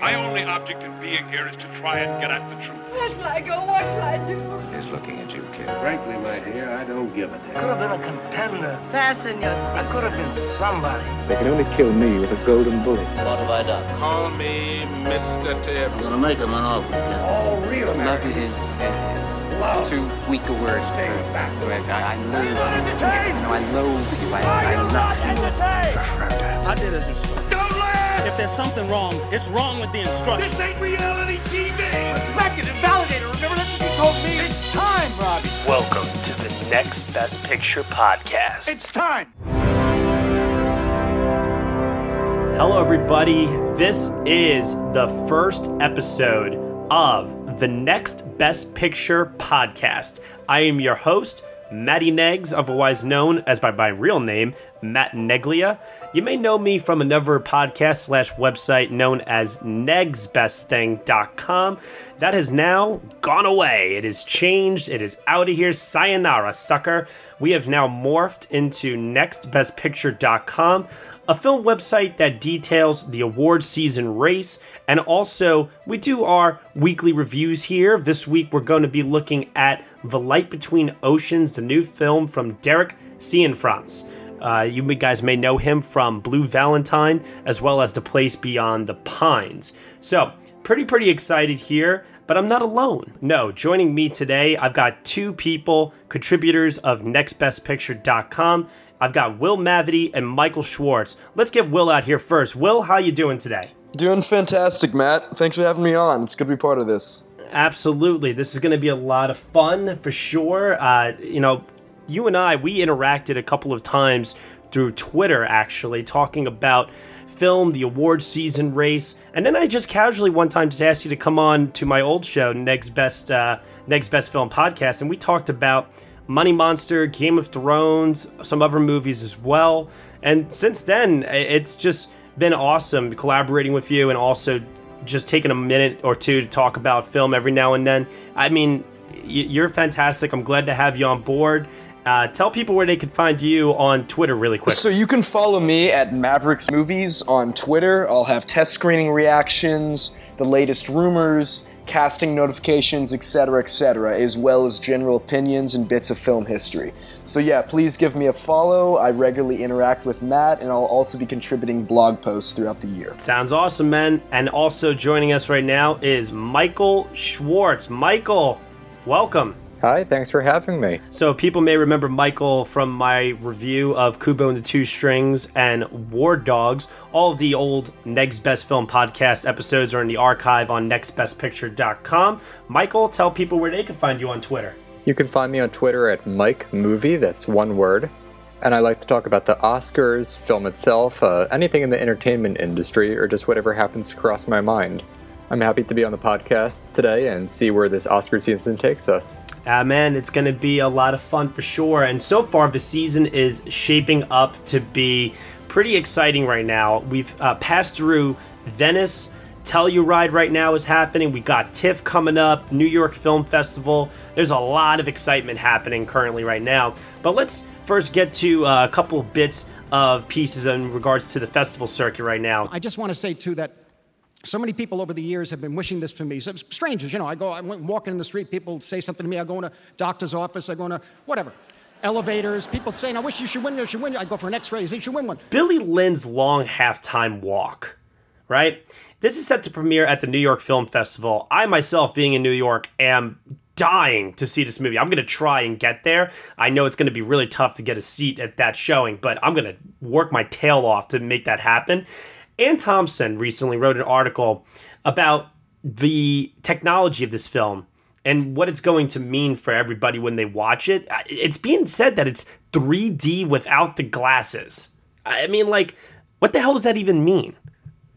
my only object in being here is to try and get at the truth. Where shall I go? What shall I do? is looking at you, kid. Frankly, my dear, I don't give a damn. Could have been a contender. Fasten your I could have been somebody. They can only kill me with a golden bullet. What have I done? Call me Mr. I'm gonna make him an offer, Ken. All real Love is, is too weak a word for. I, I loathe you. No, I loathe you. I, I love you. I did as instructed. Don't laugh! If there's something wrong, it's wrong with the instructions. This ain't reality TV! Respect it and validate it. Remember that's what you told me? It's time, Robbie. Welcome to the Next Best Picture podcast. It's time. Hello, everybody. This is the first episode of the Next Best Picture podcast. I am your host, Matty Negs, otherwise known as by my real name, Matt Neglia. You may know me from another podcast slash website known as negsbesting.com. That has now gone away. It has changed. It is out of here. Sayonara, sucker. We have now morphed into nextbestpicture.com a film website that details the award season race, and also we do our weekly reviews here. This week we're going to be looking at The Light Between Oceans, the new film from Derek Cianfrance. Uh, you guys may know him from Blue Valentine as well as The Place Beyond the Pines. So, pretty, pretty excited here, but I'm not alone. No, joining me today, I've got two people, contributors of NextBestPicture.com. I've got Will Mavity and Michael Schwartz. Let's get Will out here first. Will, how you doing today? Doing fantastic, Matt. Thanks for having me on. It's good to be part of this. Absolutely. This is going to be a lot of fun for sure. Uh, you know, you and I, we interacted a couple of times through Twitter, actually, talking about film, the award season race, and then I just casually one time just asked you to come on to my old show, Next Best uh, Next Best Film Podcast, and we talked about Money Monster, Game of Thrones, some other movies as well. And since then, it's just been awesome collaborating with you and also just taking a minute or two to talk about film every now and then. I mean, you're fantastic. I'm glad to have you on board. Uh, tell people where they can find you on Twitter really quick. So you can follow me at Mavericks Movies on Twitter. I'll have test screening reactions, the latest rumors, casting notifications, etc., etc., as well as general opinions and bits of film history. So yeah, please give me a follow. I regularly interact with Matt, and I'll also be contributing blog posts throughout the year. Sounds awesome, man. And also joining us right now is Michael Schwartz. Michael, welcome. Hi, thanks for having me. So, people may remember Michael from my review of Kubo and the Two Strings and War Dogs. All of the old Next Best Film podcast episodes are in the archive on nextbestpicture.com. Michael, tell people where they can find you on Twitter. You can find me on Twitter at Mike Movie, that's one word. And I like to talk about the Oscars, film itself, uh, anything in the entertainment industry, or just whatever happens to cross my mind. I'm happy to be on the podcast today and see where this Oscar season takes us. Ah, man, it's going to be a lot of fun for sure. And so far, the season is shaping up to be pretty exciting right now. We've uh, passed through Venice. Telluride right now is happening. We got TIFF coming up, New York Film Festival. There's a lot of excitement happening currently right now. But let's first get to uh, a couple of bits of pieces in regards to the festival circuit right now. I just want to say, too, that so many people over the years have been wishing this for me. So, strangers, you know, I go, I'm walking in the street, people say something to me. I go in a doctor's office, I go in a whatever. Elevators, people saying, I wish you should win, you should win. I go for an x ray, you should win one. Billy Lynn's long halftime walk, right? This is set to premiere at the New York Film Festival. I myself, being in New York, am dying to see this movie. I'm going to try and get there. I know it's going to be really tough to get a seat at that showing, but I'm going to work my tail off to make that happen. Anne Thompson recently wrote an article about the technology of this film and what it's going to mean for everybody when they watch it. It's being said that it's 3D without the glasses. I mean, like, what the hell does that even mean?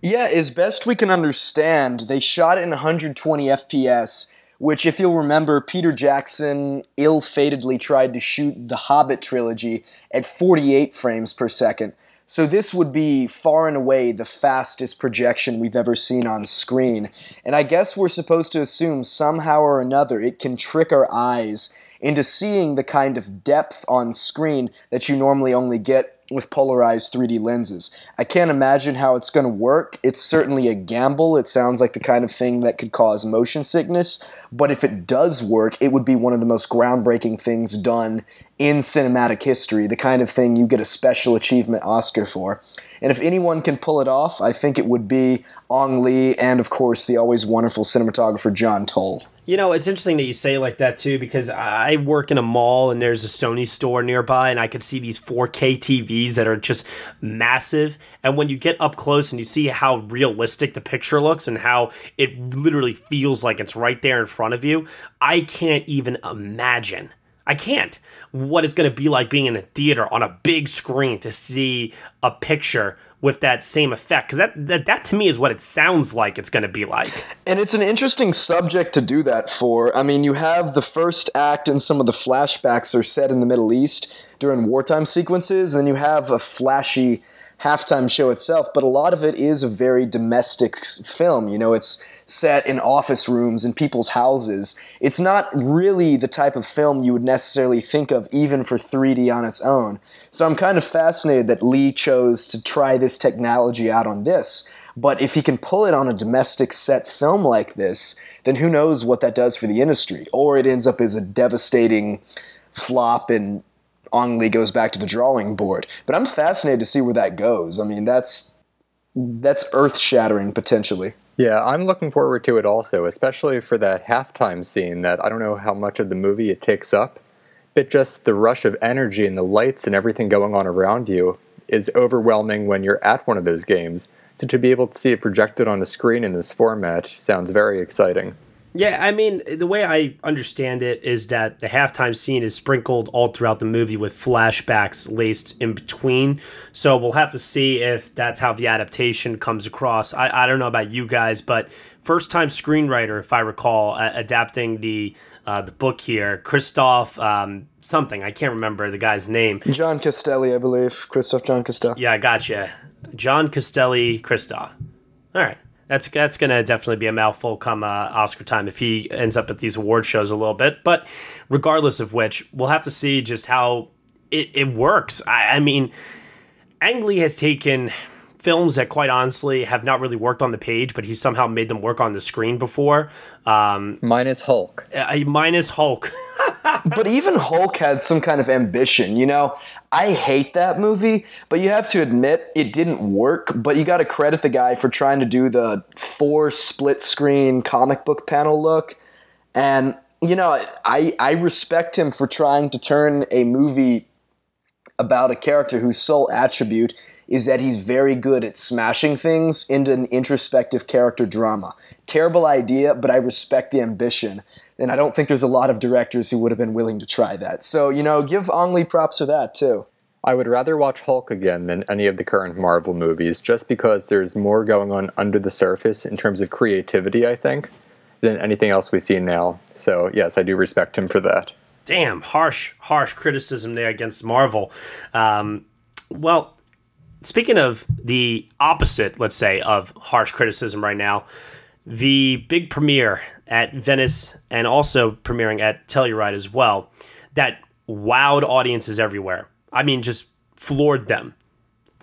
Yeah, as best we can understand, they shot it in 120 FPS, which, if you'll remember, Peter Jackson ill fatedly tried to shoot the Hobbit trilogy at 48 frames per second. So this would be far and away the fastest projection we've ever seen on screen. And I guess we're supposed to assume somehow or another it can trick our eyes into seeing the kind of depth on screen that you normally only get with polarized 3D lenses. I can't imagine how it's going to work. It's certainly a gamble. It sounds like the kind of thing that could cause motion sickness, but if it does work, it would be one of the most groundbreaking things done in cinematic history, the kind of thing you get a special achievement Oscar for. And if anyone can pull it off, I think it would be Ang Lee and, of course, the always wonderful cinematographer John Toll. You know, it's interesting that you say like that too, because I work in a mall and there's a Sony store nearby, and I could see these 4K TVs that are just massive. And when you get up close and you see how realistic the picture looks and how it literally feels like it's right there in front of you, I can't even imagine. I can't what it's going to be like being in a theater on a big screen to see a picture with that same effect because that, that that to me is what it sounds like it's going to be like. And it's an interesting subject to do that for. I mean you have the first act and some of the flashbacks are set in the middle east during wartime sequences and you have a flashy halftime show itself but a lot of it is a very domestic film you know it's set in office rooms in people's houses. It's not really the type of film you would necessarily think of even for 3D on its own. So I'm kind of fascinated that Lee chose to try this technology out on this. But if he can pull it on a domestic set film like this, then who knows what that does for the industry? Or it ends up as a devastating flop and Ang Lee goes back to the drawing board. But I'm fascinated to see where that goes. I mean, that's that's earth shattering potentially. Yeah, I'm looking forward to it also, especially for that halftime scene that I don't know how much of the movie it takes up, but just the rush of energy and the lights and everything going on around you is overwhelming when you're at one of those games. So to be able to see it projected on a screen in this format sounds very exciting. Yeah, I mean, the way I understand it is that the halftime scene is sprinkled all throughout the movie with flashbacks laced in between. So we'll have to see if that's how the adaptation comes across. I, I don't know about you guys, but first time screenwriter, if I recall, uh, adapting the uh, the book here, Christoph um, something. I can't remember the guy's name. John Castelli, I believe. Christoph John Castelli. Yeah, I gotcha. John Castelli Christoph. All right. That's that's going to definitely be a mouthful come uh, Oscar time if he ends up at these award shows a little bit. But regardless of which, we'll have to see just how it, it works. I, I mean, Ang Lee has taken films that quite honestly have not really worked on the page, but he somehow made them work on the screen before. Um, minus Hulk. Uh, minus Hulk. but even Hulk had some kind of ambition, you know? I hate that movie, but you have to admit it didn't work. But you got to credit the guy for trying to do the four split screen comic book panel look. And, you know, I, I respect him for trying to turn a movie about a character whose sole attribute is that he's very good at smashing things into an introspective character drama. Terrible idea, but I respect the ambition. And I don't think there's a lot of directors who would have been willing to try that. So, you know, give Ang Lee props for that, too. I would rather watch Hulk again than any of the current Marvel movies, just because there's more going on under the surface in terms of creativity, I think, than anything else we see now. So, yes, I do respect him for that. Damn, harsh, harsh criticism there against Marvel. Um, well, speaking of the opposite, let's say, of harsh criticism right now, the big premiere at Venice and also premiering at Telluride as well that wowed audiences everywhere. I mean, just floored them.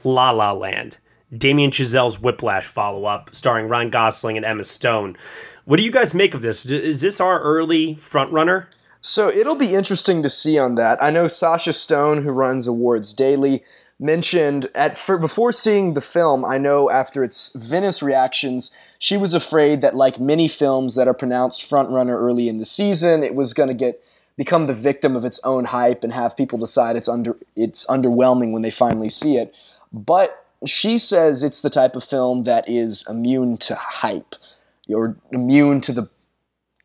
La La Land. Damien Chazelle's Whiplash follow up, starring Ryan Gosling and Emma Stone. What do you guys make of this? Is this our early frontrunner? So it'll be interesting to see on that. I know Sasha Stone, who runs Awards Daily, mentioned at for, before seeing the film. I know after its Venice reactions, she was afraid that, like many films that are pronounced frontrunner early in the season, it was going to get become the victim of its own hype and have people decide it's under it's underwhelming when they finally see it. But she says it's the type of film that is immune to hype or immune to the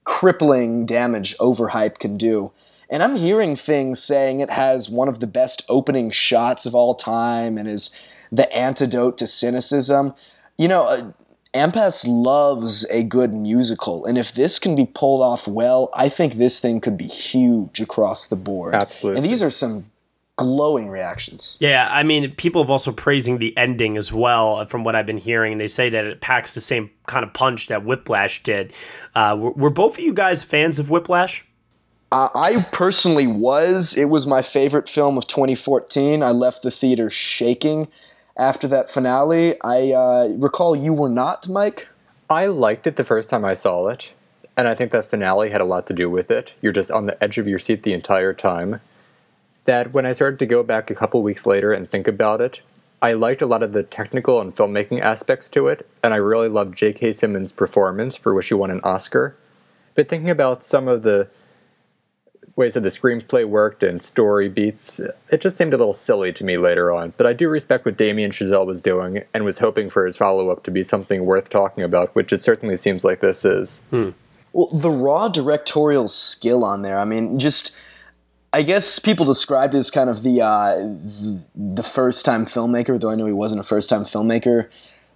crippling damage overhype can do. And I'm hearing things saying it has one of the best opening shots of all time and is the antidote to cynicism. You know, uh, Ampas loves a good musical, and if this can be pulled off well, I think this thing could be huge across the board. Absolutely. And these are some glowing reactions. Yeah, I mean, people have also praising the ending as well, uh, from what I've been hearing. And they say that it packs the same kind of punch that Whiplash did. Uh, were, were both of you guys fans of Whiplash? Uh, I personally was. It was my favorite film of 2014. I left the theater shaking after that finale. I uh, recall you were not, Mike. I liked it the first time I saw it, and I think that finale had a lot to do with it. You're just on the edge of your seat the entire time. That when I started to go back a couple weeks later and think about it, I liked a lot of the technical and filmmaking aspects to it, and I really loved J.K. Simmons' performance, for which he won an Oscar. But thinking about some of the ways that the screenplay worked and story beats, it just seemed a little silly to me later on. But I do respect what Damien Chazelle was doing and was hoping for his follow up to be something worth talking about, which it certainly seems like this is. Hmm. Well, the raw directorial skill on there, I mean, just. I guess people described it as kind of the uh, the first time filmmaker, though I know he wasn't a first time filmmaker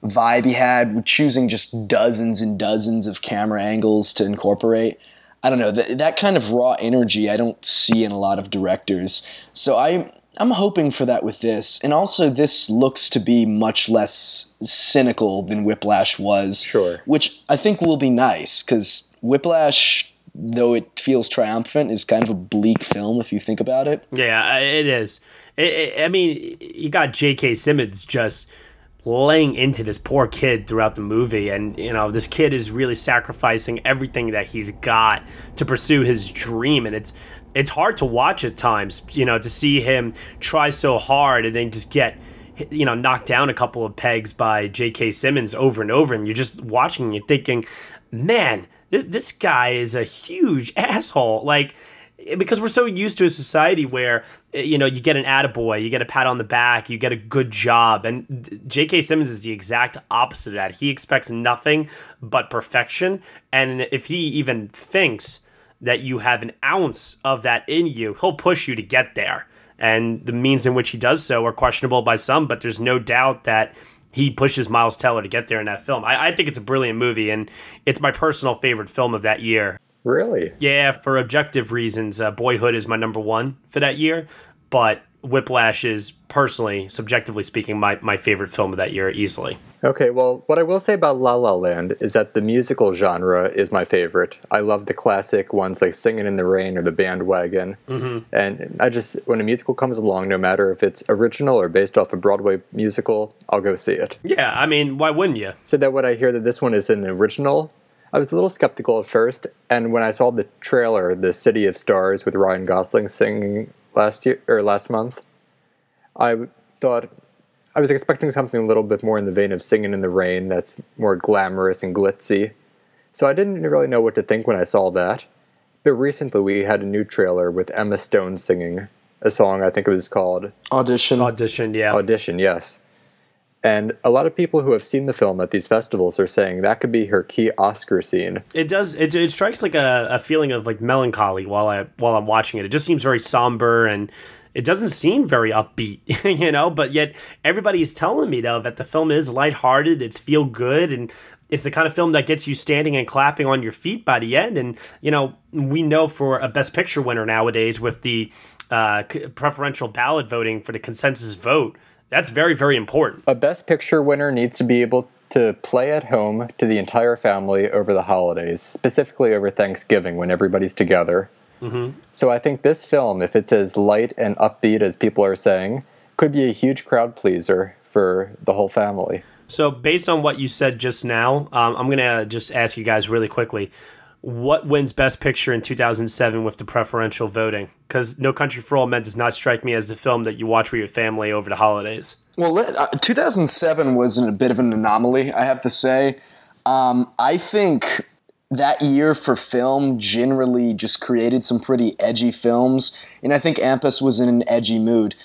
vibe he had, choosing just dozens and dozens of camera angles to incorporate. I don't know that that kind of raw energy I don't see in a lot of directors. So I I'm hoping for that with this, and also this looks to be much less cynical than Whiplash was. Sure. Which I think will be nice because Whiplash, though it feels triumphant, is kind of a bleak film if you think about it. Yeah, it is. It, it, I mean, you got J.K. Simmons just laying into this poor kid throughout the movie. And you know this kid is really sacrificing everything that he's got to pursue his dream. And it's it's hard to watch at times you know to see him try so hard and then just get you know knocked down a couple of pegs by J.K. Simmons over and over. And you're just watching and you're thinking man this this guy is a huge asshole. Like because we're so used to a society where eh, you know you get an attaboy, you get a pat on the back, you get a good job, and J.K. Simmons is the exact opposite of that. He expects nothing but perfection, and if he even thinks that you have an ounce of that in you, he'll push you to get there. And the means in which he does so are questionable by some, but there's no doubt that he pushes Miles Teller to get there in that film. I, I think it's a brilliant movie, and it's my personal favorite film of that year. Really? Yeah, for objective reasons, uh, Boyhood is my number one for that year, but Whiplash is personally, subjectively speaking, my, my favorite film of that year easily. Okay, well, what I will say about La La Land is that the musical genre is my favorite. I love the classic ones like Singing in the Rain or The Bandwagon. Mm-hmm. And I just, when a musical comes along, no matter if it's original or based off a Broadway musical, I'll go see it. Yeah, I mean, why wouldn't you? So that when I hear that this one is an original, I was a little skeptical at first, and when I saw the trailer, "The City of Stars" with Ryan Gosling singing last year or last month, I thought I was expecting something a little bit more in the vein of "Singing in the Rain," that's more glamorous and glitzy. So I didn't really know what to think when I saw that. But recently, we had a new trailer with Emma Stone singing a song. I think it was called Audition. Audition, yeah. Audition, yes. And a lot of people who have seen the film at these festivals are saying that could be her key Oscar scene. It does. It, it strikes like a, a feeling of like melancholy while I while I'm watching it. It just seems very somber and it doesn't seem very upbeat, you know. But yet everybody is telling me though that the film is lighthearted. It's feel good and it's the kind of film that gets you standing and clapping on your feet by the end. And you know we know for a Best Picture winner nowadays with the uh, preferential ballot voting for the consensus vote that's very, very important. A Best Picture winner needs to be able to play at home to the entire family over the holidays, specifically over Thanksgiving when everybody's together. Mm-hmm. So I think this film, if it's as light and upbeat as people are saying, could be a huge crowd pleaser for the whole family. So, based on what you said just now, um, I'm going to just ask you guys really quickly what wins Best Picture in 2007 with the preferential voting? Because No Country for Old Men does not strike me as the film that you watch with your family over the holidays. Well, uh, 2007 was a bit of an anomaly, I have to say. Um, I think that year for film generally just created some pretty edgy films, and I think AMPAS was in an edgy mood.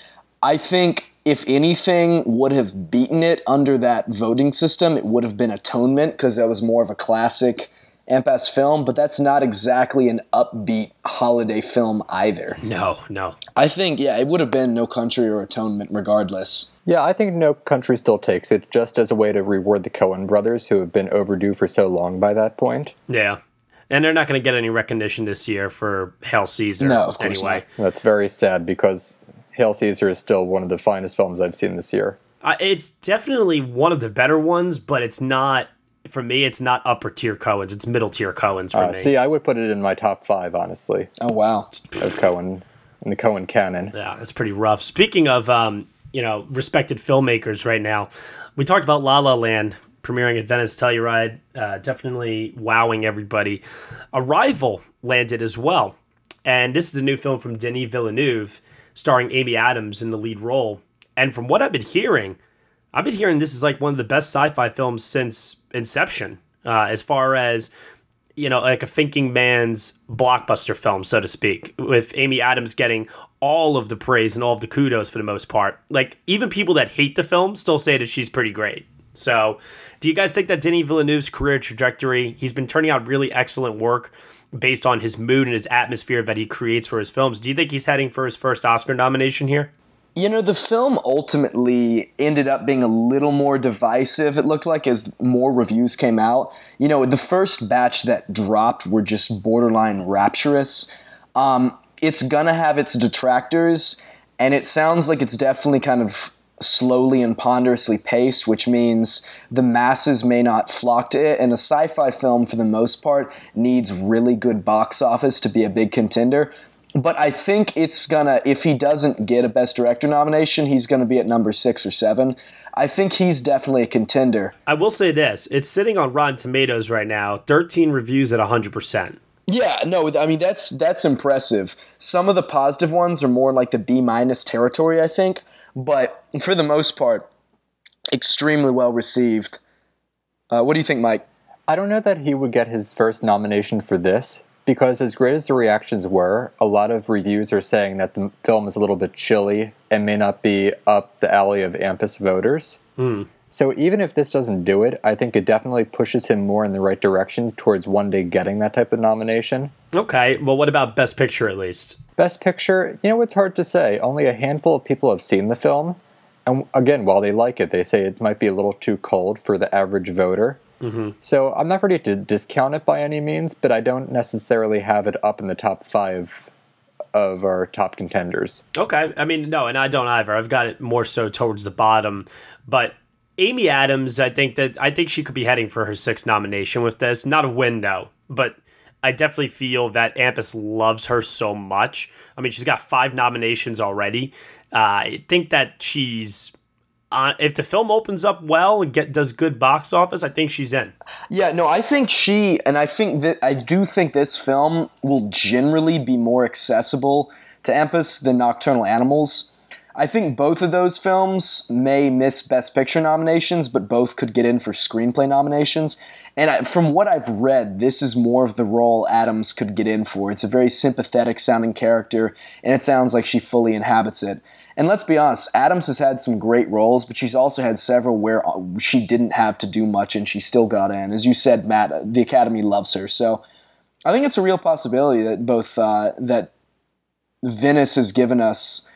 I think if anything would have beaten it under that voting system, it would have been Atonement because that was more of a classic AMPAS film, but that's not exactly an upbeat holiday film either. No, no. I think, yeah, it would have been No Country or Atonement regardless. Yeah, I think No Country still takes it just as a way to reward the Coen brothers who have been overdue for so long by that point. Yeah. And they're not going to get any recognition this year for Hail Caesar no, of course anyway. Not. That's very sad because Hail Caesar is still one of the finest films I've seen this year. Uh, it's definitely one of the better ones, but it's not for me, it's not upper tier Coens; it's middle tier Coens for Uh, me. see, I would put it in my top five, honestly, Oh wow. of Coen in the Coen canon. Yeah, it's pretty rough. Speaking of, um, you know, respected filmmakers right now, we talked about La La Land premiering at Venice Telluride, uh, definitely wowing everybody. Arrival landed as well, and this is a new film from Denis Villeneuve, starring Amy Adams in the lead role. And from what I've been hearing, I've been hearing this is like one of the best sci-fi films since Inception, uh, as far as you know, like a thinking man's blockbuster film, so to speak, with Amy Adams getting all of the praise and all of the kudos for the most part. Like, even people that hate the film still say that she's pretty great. So, do you guys think that Denis Villeneuve's career trajectory, he's been turning out really excellent work based on his mood and his atmosphere that he creates for his films? Do you think he's heading for his first Oscar nomination here? You know, the film ultimately ended up being a little more divisive, it looked like, as more reviews came out. You know, the first batch that dropped were just borderline rapturous. Um, it's gonna have its detractors, and it sounds like it's definitely kind of slowly and ponderously paced, which means the masses may not flock to it. And a sci fi film, for the most part, needs really good box office to be a big contender. But I think it's gonna, if he doesn't get a Best Director nomination, he's gonna be at number six or seven. I think he's definitely a contender. I will say this it's sitting on Rotten Tomatoes right now, 13 reviews at 100%. Yeah, no, I mean that's that's impressive. Some of the positive ones are more like the B minus territory, I think, but for the most part, extremely well received. Uh, what do you think, Mike? I don't know that he would get his first nomination for this because, as great as the reactions were, a lot of reviews are saying that the film is a little bit chilly and may not be up the alley of AMPAS voters. Hmm. So, even if this doesn't do it, I think it definitely pushes him more in the right direction towards one day getting that type of nomination. Okay, well, what about Best Picture at least? Best Picture, you know, it's hard to say. Only a handful of people have seen the film. And again, while they like it, they say it might be a little too cold for the average voter. Mm-hmm. So I'm not ready to discount it by any means, but I don't necessarily have it up in the top five of our top contenders. Okay. I mean, no, and I don't either. I've got it more so towards the bottom. But Amy Adams, I think that I think she could be heading for her sixth nomination with this. Not a win though, but I definitely feel that AMPAS loves her so much. I mean, she's got five nominations already. Uh, I think that she's uh, if the film opens up well and get does good box office, I think she's in. Yeah, no, I think she, and I think that I do think this film will generally be more accessible to AMPAS than Nocturnal Animals. I think both of those films may miss Best Picture nominations, but both could get in for screenplay nominations. And I, from what I've read, this is more of the role Adams could get in for. It's a very sympathetic sounding character, and it sounds like she fully inhabits it. And let's be honest, Adams has had some great roles, but she's also had several where uh, she didn't have to do much and she still got in. As you said, Matt, the Academy loves her. So I think it's a real possibility that both uh, that Venice has given us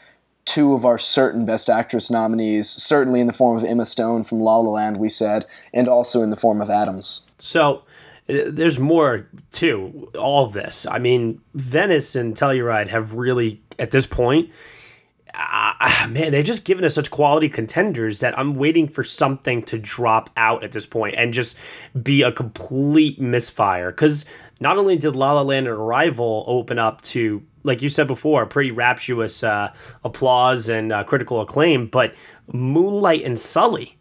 two of our certain Best Actress nominees, certainly in the form of Emma Stone from La La Land, we said, and also in the form of Adams. So uh, there's more to all of this. I mean, Venice and Telluride have really, at this point, uh, man, they're just giving us such quality contenders that I'm waiting for something to drop out at this point and just be a complete misfire. Because not only did La La Land and Arrival open up to, like you said before, pretty rapturous uh, applause and uh, critical acclaim, but Moonlight and Sully.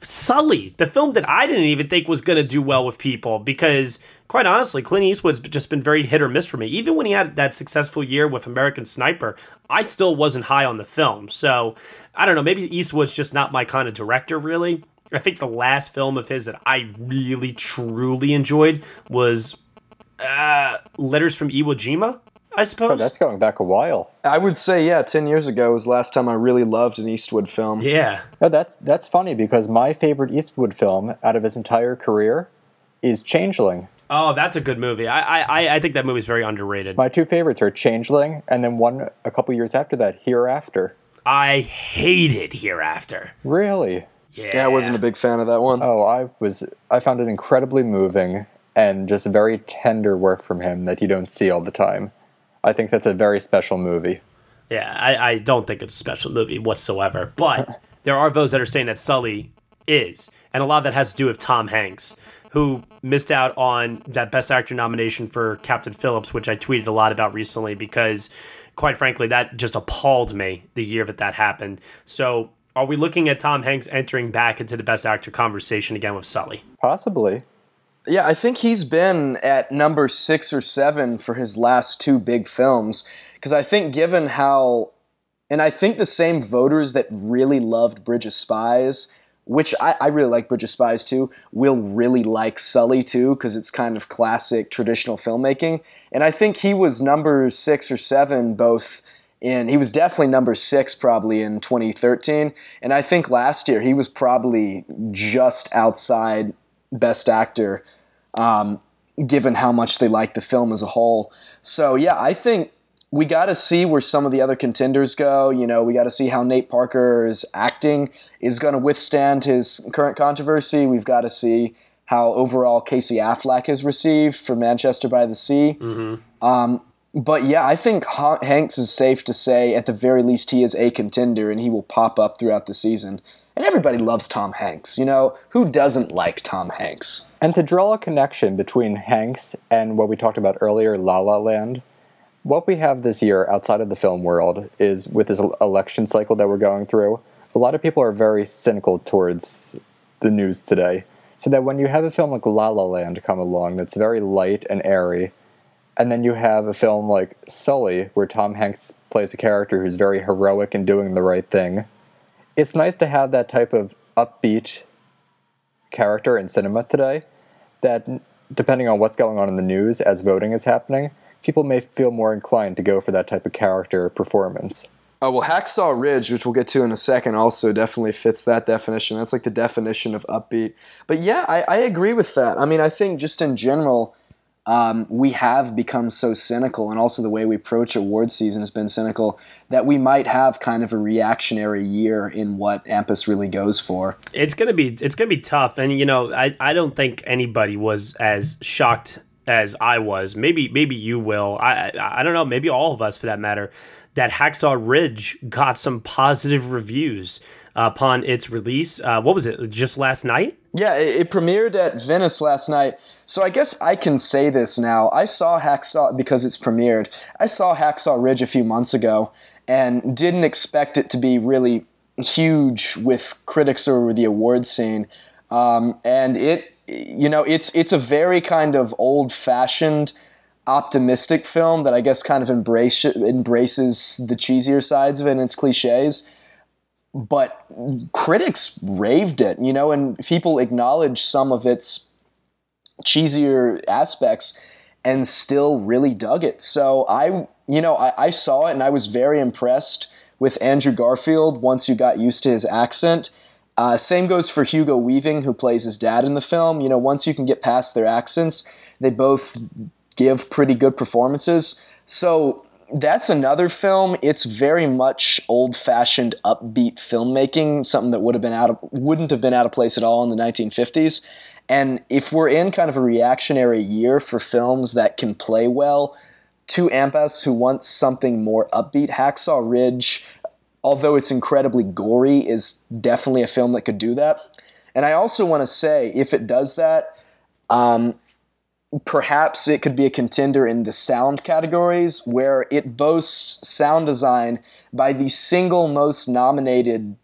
Sully, the film that I didn't even think was going to do well with people because, quite honestly, Clint Eastwood's just been very hit or miss for me. Even when he had that successful year with American Sniper, I still wasn't high on the film. So, I don't know, maybe Eastwood's just not my kind of director, really. I think the last film of his that I really, truly enjoyed was uh, Letters from Iwo Jima. I suppose. Oh, that's going back a while. I would say, yeah, 10 years ago was the last time I really loved an Eastwood film. Yeah. No, that's that's funny because my favorite Eastwood film out of his entire career is Changeling. Oh, that's a good movie. I I, I think that movie's very underrated. My two favorites are Changeling and then one a couple years after that, Hereafter. I hated Hereafter. Really? Yeah. Yeah, I wasn't a big fan of that one. Oh, I was I found it incredibly moving and just very tender work from him that you don't see all the time. I think that's a very special movie. Yeah, I, I don't think it's a special movie whatsoever. But there are those that are saying that Sully is, and a lot of that has to do with Tom Hanks. who missed out on that Best Actor nomination for Captain Phillips, which I tweeted a lot about recently because, quite frankly, that just appalled me the year that that happened. So, are we looking at Tom Hanks entering back into the Best Actor conversation again with Sully? Possibly. Yeah, I think he's been at number six or seven for his last two big films. Because I think, given how. And I think the same voters that really loved Bridge of Spies, which I, I really like Bridge of Spies too, will really like Sully too, because it's kind of classic traditional filmmaking. And I think he was number six or seven both in. He was definitely number six probably in 2013. And I think last year he was probably just outside Best Actor, um, given how much they like the film as a whole. So yeah, I think we got to see where some of the other contenders go. You know, we got to see how Nate Parker's acting is going to withstand his current controversy. We've got to see how overall Casey Affleck is received for Manchester by the Sea. Mm-hmm. Um, but yeah, I think Hanks is safe to say, at the very least, he is a contender and he will pop up throughout the season. And everybody loves Tom Hanks. You know, who doesn't like Tom Hanks? And to draw a connection between Hanks and what we talked about earlier, La La Land, what we have this year outside of the film world is with this election cycle that we're going through, a lot of people are very cynical towards the news today. So that when you have a film like La La Land come along that's very light and airy, and then you have a film like Sully, where Tom Hanks plays a character who's very heroic and doing the right thing, it's nice to have that type of upbeat character in cinema today that, depending on what's going on in the news as voting is happening, people may feel more inclined to go for that type of character performance. Oh, well, Hacksaw Ridge, which we'll get to in a second, also definitely fits that definition. That's like the definition of upbeat. But yeah, I, I agree with that. I mean, I think just in general, um, we have become so cynical, and also the way we approach award season has been cynical that we might have kind of a reactionary year in what AMPAS really goes for. It's gonna be it's gonna be tough, and you know I, I don't think anybody was as shocked as I was. Maybe maybe you will. I I don't know. Maybe all of us for that matter. That Hacksaw Ridge got some positive reviews upon its release. Uh, what was it? Just last night? Yeah, it, it, premiered at Venice last night. So I guess I can say this now. I saw Hacksaw because it's premiered. I saw Hacksaw Ridge a few months ago and didn't expect it to be really huge with critics or the award scene. Um, and it, you know, it's it's a very kind of old fashioned optimistic film that I guess kind of embrace, embraces the cheesier sides of it and its cliches but critics raved it, you know, and people acknowledged some of its cheesier aspects and still really dug it. So I, you know, I, I, saw it and I was very impressed with Andrew Garfield once you got used to his accent. Uh, same goes for Hugo Weaving, who plays his dad in the film. You know, once you can get past their accents, they both give pretty good performances. So that's another film. It's very much old-fashioned, upbeat filmmaking, something that would have been out of wouldn't have been out of place at all in the 1950s. And if we're in kind of a reactionary year for films that can play well, to AMPAS who wants something more upbeat, Hacksaw Ridge, although it's incredibly gory, is definitely a film that could do that. And I also want to say, if it does that, um, perhaps it could be a contender in the sound categories where it boasts sound design by the single most nominated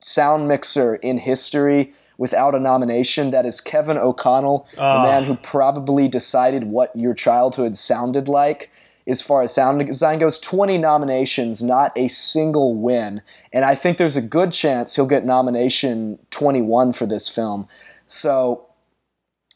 sound mixer in history without a nomination. That is Kevin O'Connell, the Ah. man who probably decided what your childhood sounded like. As far as sound design goes, 20 nominations, not a single win. And I think there's a good chance he'll get nomination 21 for this film. So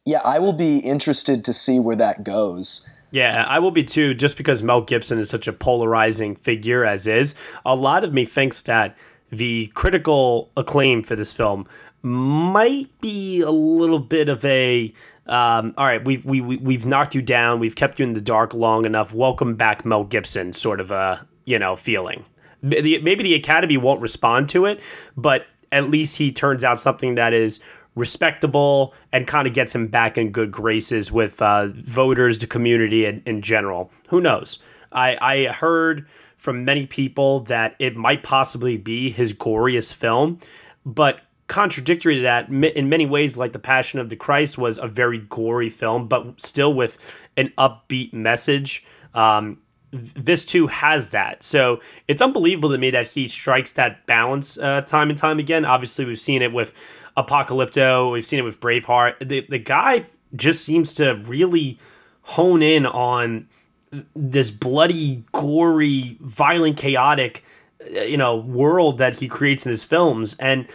yeah, I will be interested to see where that goes. Yeah, I will be too, just because Mel Gibson is such a polarizing figure as is. A lot of me thinks that the critical acclaim for this film might be a little bit of a um, all right, we've we, we, we've knocked you down, we've kept you in the dark long enough. Welcome back, Mel Gibson, sort of a you know feeling. Maybe the Academy won't respond to it, but at least he turns out something that is respectable and kind of gets him back in good graces with uh, voters, the community in, in general. Who knows? I, I heard from many people that it might possibly be his goriest film, but contradictory to that in many ways like the passion of the christ was a very gory film but still with an upbeat message um, this too has that so it's unbelievable to me that he strikes that balance uh, time and time again obviously we've seen it with apocalypto we've seen it with braveheart the, the guy just seems to really hone in on this bloody gory violent chaotic uh, you know world that he creates in his films and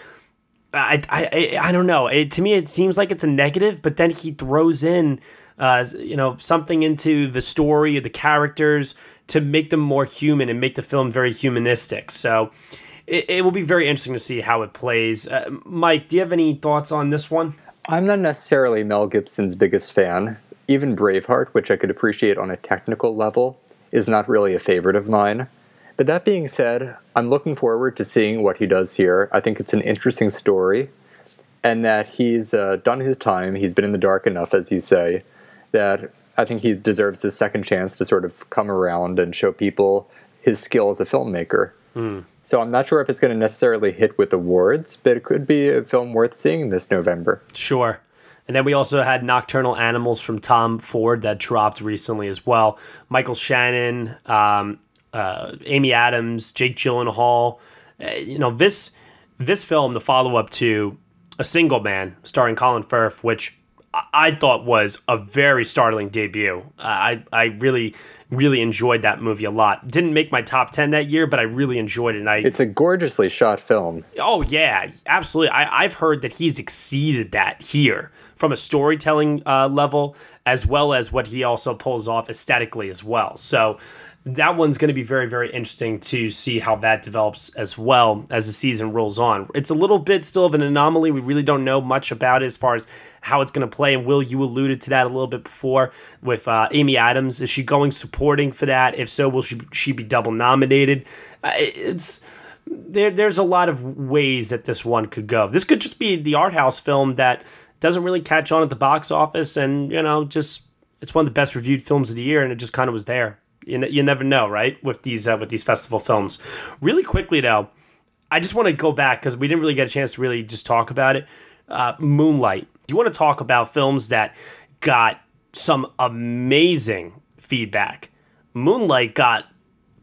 I, I, I don't know. It, to me, it seems like it's a negative, but then he throws in, uh, you know, something into the story of the characters to make them more human and make the film very humanistic. So it, it will be very interesting to see how it plays. Uh, Mike, do you have any thoughts on this one? I'm not necessarily Mel Gibson's biggest fan. Even Braveheart, which I could appreciate on a technical level, is not really a favorite of mine. But that being said, I'm looking forward to seeing what he does here. I think it's an interesting story, and that he's uh, done his time. He's been in the dark enough, as you say, that I think he deserves his second chance to sort of come around and show people his skill as a filmmaker. Mm. So I'm not sure if it's going to necessarily hit with awards, but it could be a film worth seeing this November. Sure. And then we also had Nocturnal Animals from Tom Ford that dropped recently as well. Michael Shannon, um, uh, Amy Adams, Jake Gyllenhaal. Uh, you know this this film, the follow up to A Single Man, starring Colin Firth, which I, thought was a very startling debut. I I really really enjoyed that movie a lot. Didn't make my top ten that year, but I really enjoyed it. And I it's a gorgeously shot film. Oh yeah, absolutely. I, I've heard that he's exceeded that here from a storytelling uh, level, as well as what he also pulls off aesthetically as well. So that one's going to be very very interesting to see how that develops as well as the season rolls on. It's a little bit still of an anomaly. We really don't know much about it as far as how it's going to play and will you alluded to that a little bit before with uh, amy adams. Is she going supporting for that? If so will she, she be double nominated? Uh, it's there, there's a lot of ways that this one could go. This could just be the art house film that doesn't really catch on at the box office and you know just it's one of the best reviewed films of the year and it just kind of was there you, you never know, right? With these uh, with these festival films. Really quickly though, I just want to go back because we didn't really get a chance to really just talk about it. Uh, Moonlight. You want to talk about films that got some amazing feedback. Moonlight got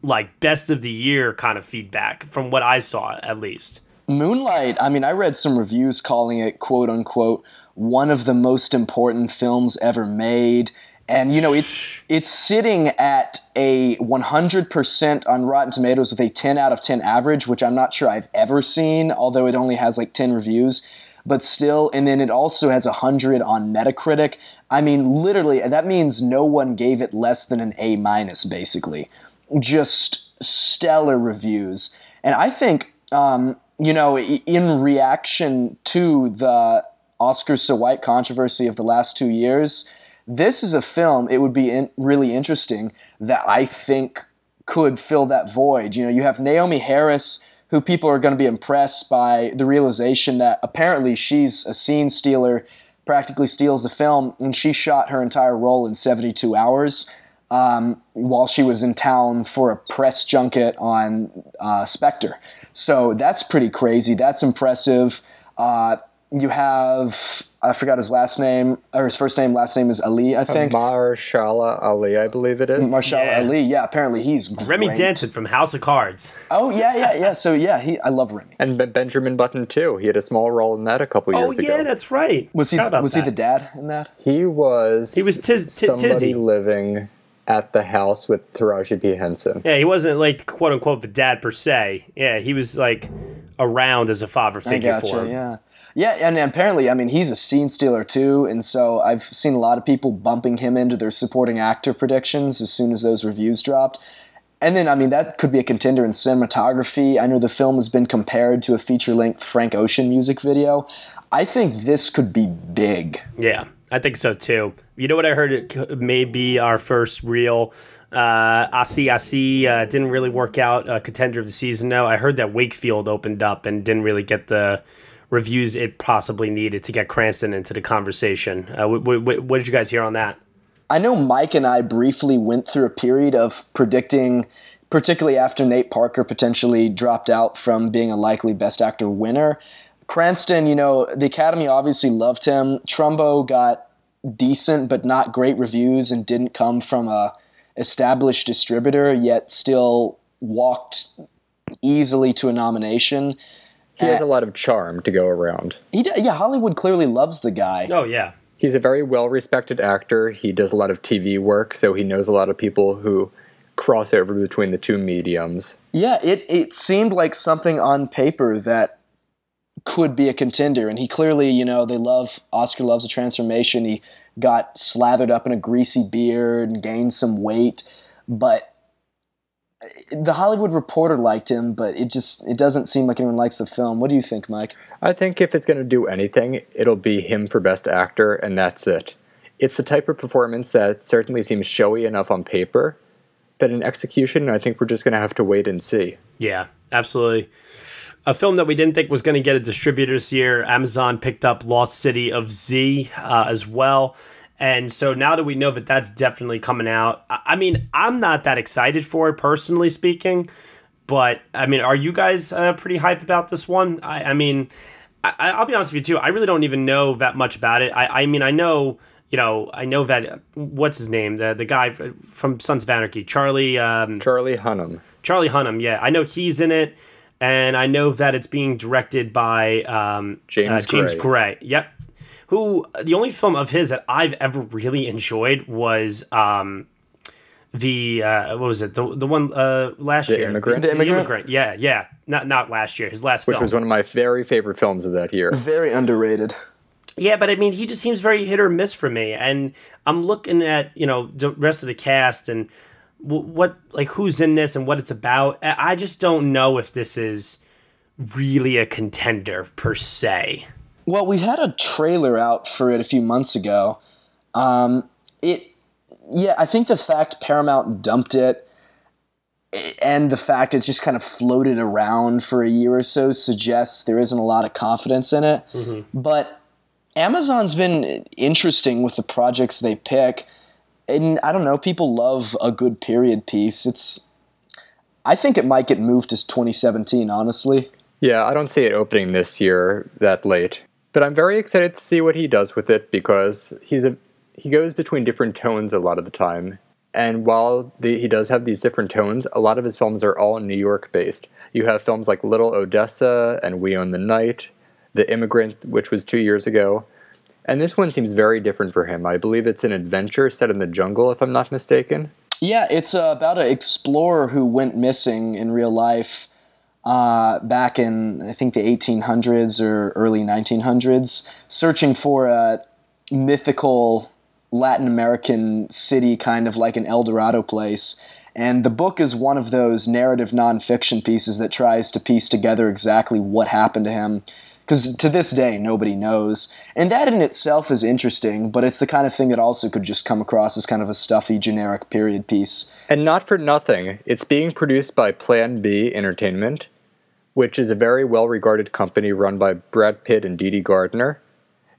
like best of the year kind of feedback from what I saw at least. Moonlight, I mean, I read some reviews calling it quote unquote one of the most important films ever made and you know it's it's sitting at a 100% on Rotten Tomatoes with a 10 out of 10 average, which I'm not sure I've ever seen, although it only has like 10 reviews. But still, and then it also has 100 on Metacritic. I mean, literally, that means no one gave it less than an A minus, basically. Just stellar reviews. And I think, um, you know, in reaction to the Oscars so white controversy of the last two years, this is a film, it would be in, really interesting that I think could fill that void. You know, you have Naomie Harris, who people are going to be impressed by the realization that apparently she's a scene stealer, practically steals the film, and she shot her entire role in 72 hours. Um, while she was in town for a press junket on uh, Spectre. So that's pretty crazy. That's impressive. Uh, you have I forgot his last name or his first name. Last name is Ali, I think. Mahershala Ali, I believe it is. Mahershala yeah. Ali, yeah. Apparently he's great. Remy Danton from House of Cards. Oh yeah, yeah, yeah. So yeah, he I love Remy. And Benjamin Button too. He had a small role in that a couple oh, years ago. Oh yeah, that's right. Was he was that. he the dad in that? He was. He was tiz, tiz, somebody Tizzy. living at the house with Taraji P Henson. Yeah, he wasn't like quote unquote the dad per se. Yeah, he was like around as a father figure I gotcha, for him. Yeah. Yeah, and apparently, I mean, he's a scene stealer too, and so I've seen a lot of people bumping him into their supporting actor predictions as soon as those reviews dropped. And then, I mean, that could be a contender in cinematography. I know the film has been compared to a feature length Frank Ocean music video. I think this could be big. Yeah, I think so too. You know what I heard? It may be our first real uh, Asi Asi uh, didn't really work out. Uh, contender of the season. No, I heard that Wakefield opened up and didn't really get the reviews it possibly needed to get Cranston into the conversation. Uh, what, what, what did you guys hear on that? I know Mike and I briefly went through a period of predicting, particularly after Nate Parker potentially dropped out from being a likely Best Actor winner, Cranston, you know, the Academy obviously loved him. Trumbo got decent but not great reviews and didn't come from a established distributor, yet still walked easily to a nomination. He has uh, a lot of charm to go around. He, d- yeah, Hollywood clearly loves the guy. Oh yeah. He's a very well respected actor. He does a lot of TV work, so he knows a lot of people who cross over between the two mediums. Yeah, it, it seemed like something on paper that could be a contender. And he clearly, you know, they love, Oscar loves a transformation. He got slathered up in a greasy beard and gained some weight. But the Hollywood Reporter liked him, but it just, it doesn't seem like anyone likes the film. What do you think, Mike? I think if it's going to do anything, it'll be him for Best Actor, and that's it. It's the type of performance that certainly seems showy enough on paper, but in execution, I think we're just going to have to wait and see. Yeah, absolutely. A film that we didn't think was going to get a distributor this year, Amazon picked up Lost City of Z uh, as well. And so now that we know that that's definitely coming out, I mean, I'm not that excited for it personally speaking, but I mean, are you guys uh, pretty hype about this one? I, I mean, I, I'll be honest with you too. I really don't even know that much about it. I, I mean, I know, you know, I know that what's his name, the the guy from Sons of Anarchy, Charlie. Um, Charlie Hunnam. Charlie Hunnam, yeah, I know he's in it, and I know that it's being directed by um, James uh, James Gray. Gray. Yep. Who the only film of his that I've ever really enjoyed was um, the uh, what was it the the one uh, last The year Immigrant? The Immigrant? yeah yeah not not last year his last Which film was one of my very favorite films of that year. Very underrated. Yeah, but I mean, he just seems very hit or miss for me. And I'm looking at you know the rest of the cast and w- what like who's in this and what it's about. I I just don't know if this is really a contender per se. Well, we had a trailer out for it a few months ago. Um, it, yeah, I think the fact Paramount dumped it, and the fact it's just kind of floated around for a year or so suggests there isn't a lot of confidence in it. But Amazon's been interesting with the projects they pick, and I don't know, people love a good period piece. It's, I think it might get moved to 2017, honestly. Yeah, I don't see it opening this year that late. But I'm very excited to see what he does with it because he's a he goes between different tones a lot of the time. And while the, he does have these different tones, a lot of his films are all New York based. You have films like Little Odessa and We Own the Night, The Immigrant, which was two years ago. And this one seems very different for him. I believe it's an adventure set in the jungle, if I'm not mistaken. Yeah, it's uh, about an explorer who went missing in real life uh, back in, I think, the 1800s or early 1900s, searching for a mythical Latin American city, kind of like an El Dorado place. And the book is one of those narrative nonfiction pieces that tries to piece together exactly what happened to him. Because to this day, nobody knows. And that in itself is interesting, but it's the kind of thing that also could just come across as kind of a stuffy, generic period piece. And not for nothing, it's being produced by Plan B Entertainment, which is a very well regarded company run by Brad Pitt and Dede Gardner.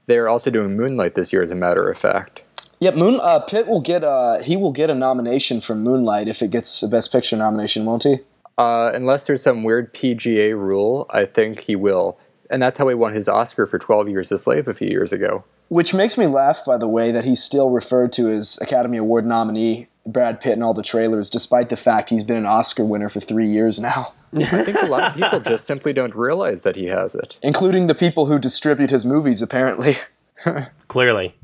They are also doing Moonlight this year, as a matter of fact. Yep, Moon uh, Pitt will get a he will get a nomination for Moonlight if it gets a Best Picture nomination, won't he? Uh, unless there's some weird PGA rule, I think he will. And that's how he won his Oscar for 12 Years a Slave a few years ago. Which makes me laugh, by the way, that he's still referred to as Academy Award nominee Brad Pitt in all the trailers, despite the fact he's been an Oscar winner for three years now, I think a lot of people just simply don't realize that he has it. including the people who distribute his movies. Apparently, Clearly.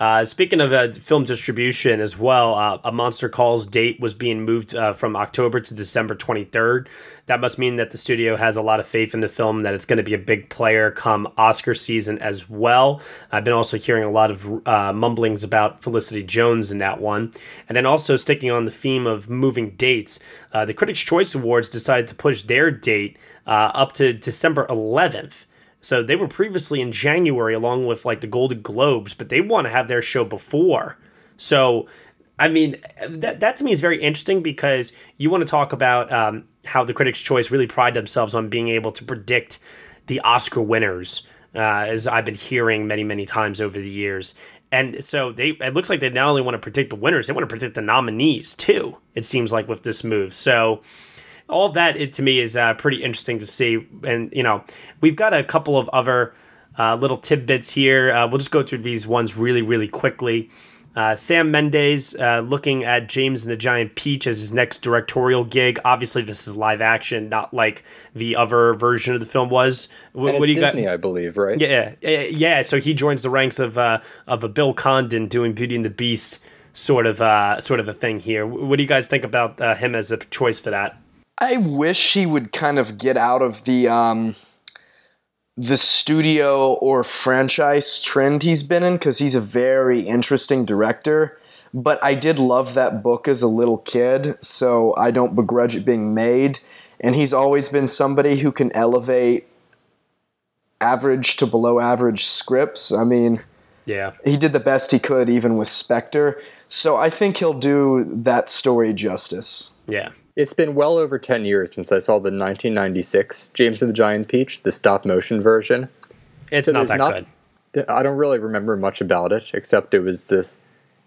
Uh, speaking of uh, film distribution as well, uh, A Monster Calls date was being moved uh, from October to December 23rd. That must mean that the studio has a lot of faith in the film, that it's going to be a big player come Oscar season as well. I've been also hearing a lot of uh, mumblings about Felicity Jones in that one. And then also sticking on the theme of moving dates, uh, the Critics' Choice Awards decided to push their date up to December 11th. So they were previously in January along with like the Golden Globes, but they want to have their show before. So, I mean, that, that to me is very interesting because you want to talk about um, how the Critics' Choice really pride themselves on being able to predict the Oscar winners, uh, as I've been hearing many, many times over the years. And so they it looks like they not only want to predict the winners, they want to predict the nominees too, it seems like with this move. So all of that it, to me is uh, pretty interesting to see. And you know, we've got a couple of other uh, little tidbits here. Uh, we'll just go through these ones really, really quickly. Uh, Sam Mendes uh, looking at James and the Giant Peach as his next directorial gig. Obviously, this is live action, not like the other version of the film was. What, what do you Disney, got? I believe, right? Yeah, yeah. So he joins the ranks of uh, of a Bill Condon doing Beauty and the Beast sort of uh, sort of a thing here. What do you guys think about uh, him as a choice for that? I wish he would kind of get out of the um, the studio or franchise trend he's been in because he's a very interesting director. But I did love that book as a little kid, so I don't begrudge it being made. And he's always been somebody who can elevate average to below average scripts. I mean, yeah, he did the best he could even with Spectre. So I think he'll do that story justice. Yeah. It's been well over 10 years since I saw the 1996 James and the Giant Peach, the stop motion version. It's so not that not, good. I don't really remember much about it, except it was this.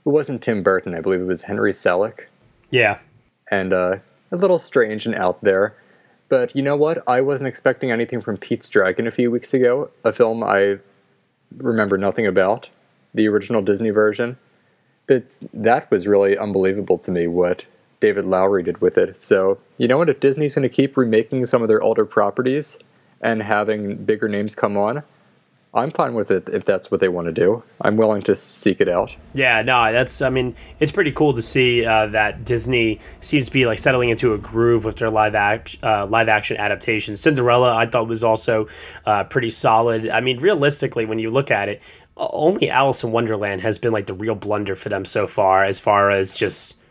It wasn't Tim Burton, I believe it was Henry Selick. Yeah. And uh, a little strange and out there. But you know what? I wasn't expecting anything from Pete's Dragon a few weeks ago, a film I remember nothing about, the original Disney version. But that was really unbelievable to me what David Lowery did with it. So, you know what? If Disney's going to keep remaking some of their older properties and having bigger names come on, I'm fine with it if that's what they want to do. I'm willing to seek it out. Yeah, no, that's. I mean, it's pretty cool to see uh, that Disney seems to be like settling into a groove with their live act, uh, live action adaptations. Cinderella, I thought was also uh, pretty solid. I mean, realistically, when you look at it, only Alice in Wonderland has been like the real blunder for them so far, as far as just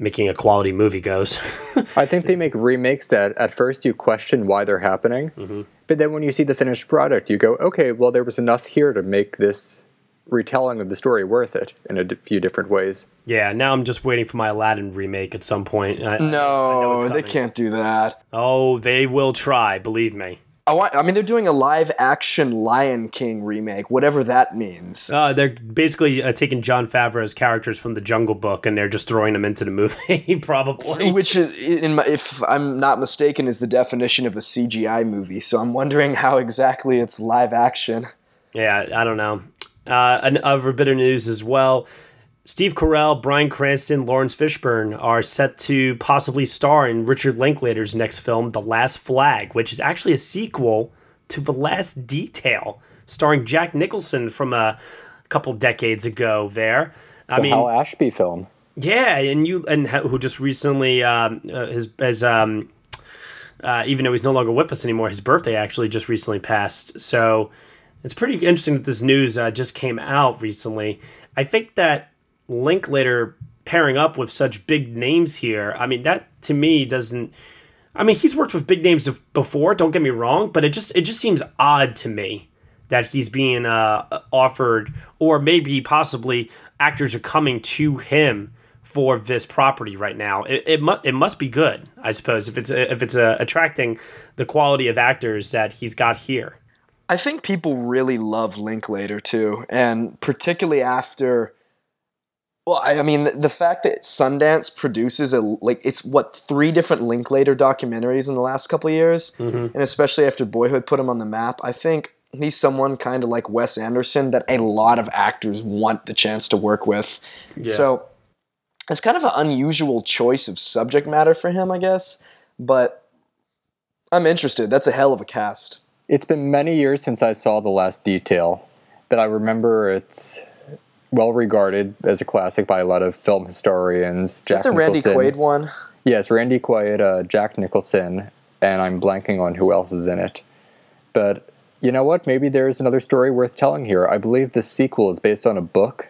making a quality movie goes. I think they make remakes that at first you question why they're happening, mm-hmm. but then when you see the finished product, you go, okay, well, there was enough here to make this retelling of the story worth it in a d- few different ways. Yeah, now I'm just waiting for my Aladdin remake at some point. I, no, I they can't do that. Oh, they will try, believe me. I want. I mean, they're doing a live action Lion King remake, whatever that means. Uh, they're basically uh, taking Jon Favreau's characters from the Jungle Book and they're just throwing them into the movie, probably. Which is, my, if I'm not mistaken, is the definition of a CGI movie. So I'm wondering how exactly it's live action. Yeah, I don't know. Uh, another bit of news as well. Steve Carell, Bryan Cranston, Laurence Fishburne are set to possibly star in Richard Linklater's next film, The Last Flag, which is actually a sequel to The Last Detail, starring Jack Nicholson from a couple decades ago. There, I the mean, Hal Ashby film. Yeah, and you and who just recently um, uh, his as um, uh, even though he's no longer with us anymore, his birthday actually just recently passed. So it's pretty interesting that this news uh, just came out recently. I think that Linklater pairing up with such big names here. I mean, that to me doesn't. I mean, he's worked with big names before. Don't get me wrong, but it just it just seems odd to me that he's being uh, offered, or maybe possibly actors are coming to him for this property right now. It it, mu- it must be good, I suppose, if it's if it's uh, attracting the quality of actors that he's got here. I think people really love Linklater too, and particularly after well, I, mean, the, the fact that Sundance produces a like it's what three different Linklater documentaries in the last couple of years, mm-hmm. and especially after Boyhood put him on the map, I think he's someone kind of like Wes Anderson that a lot of actors want the chance to work with. Yeah. So it's kind of an unusual choice of subject matter for him, I guess. But I'm interested. That's a hell of a cast. It's been many years since I saw The Last Detail, but I remember it's well regarded as a classic by a lot of film historians. Is Jack that the Nicholson. Randy Quaid one? Yes, Randy Quaid, uh, Jack Nicholson, and I'm blanking on who else is in it. But you know what? Maybe there's another story worth telling here. I believe this sequel is based on a book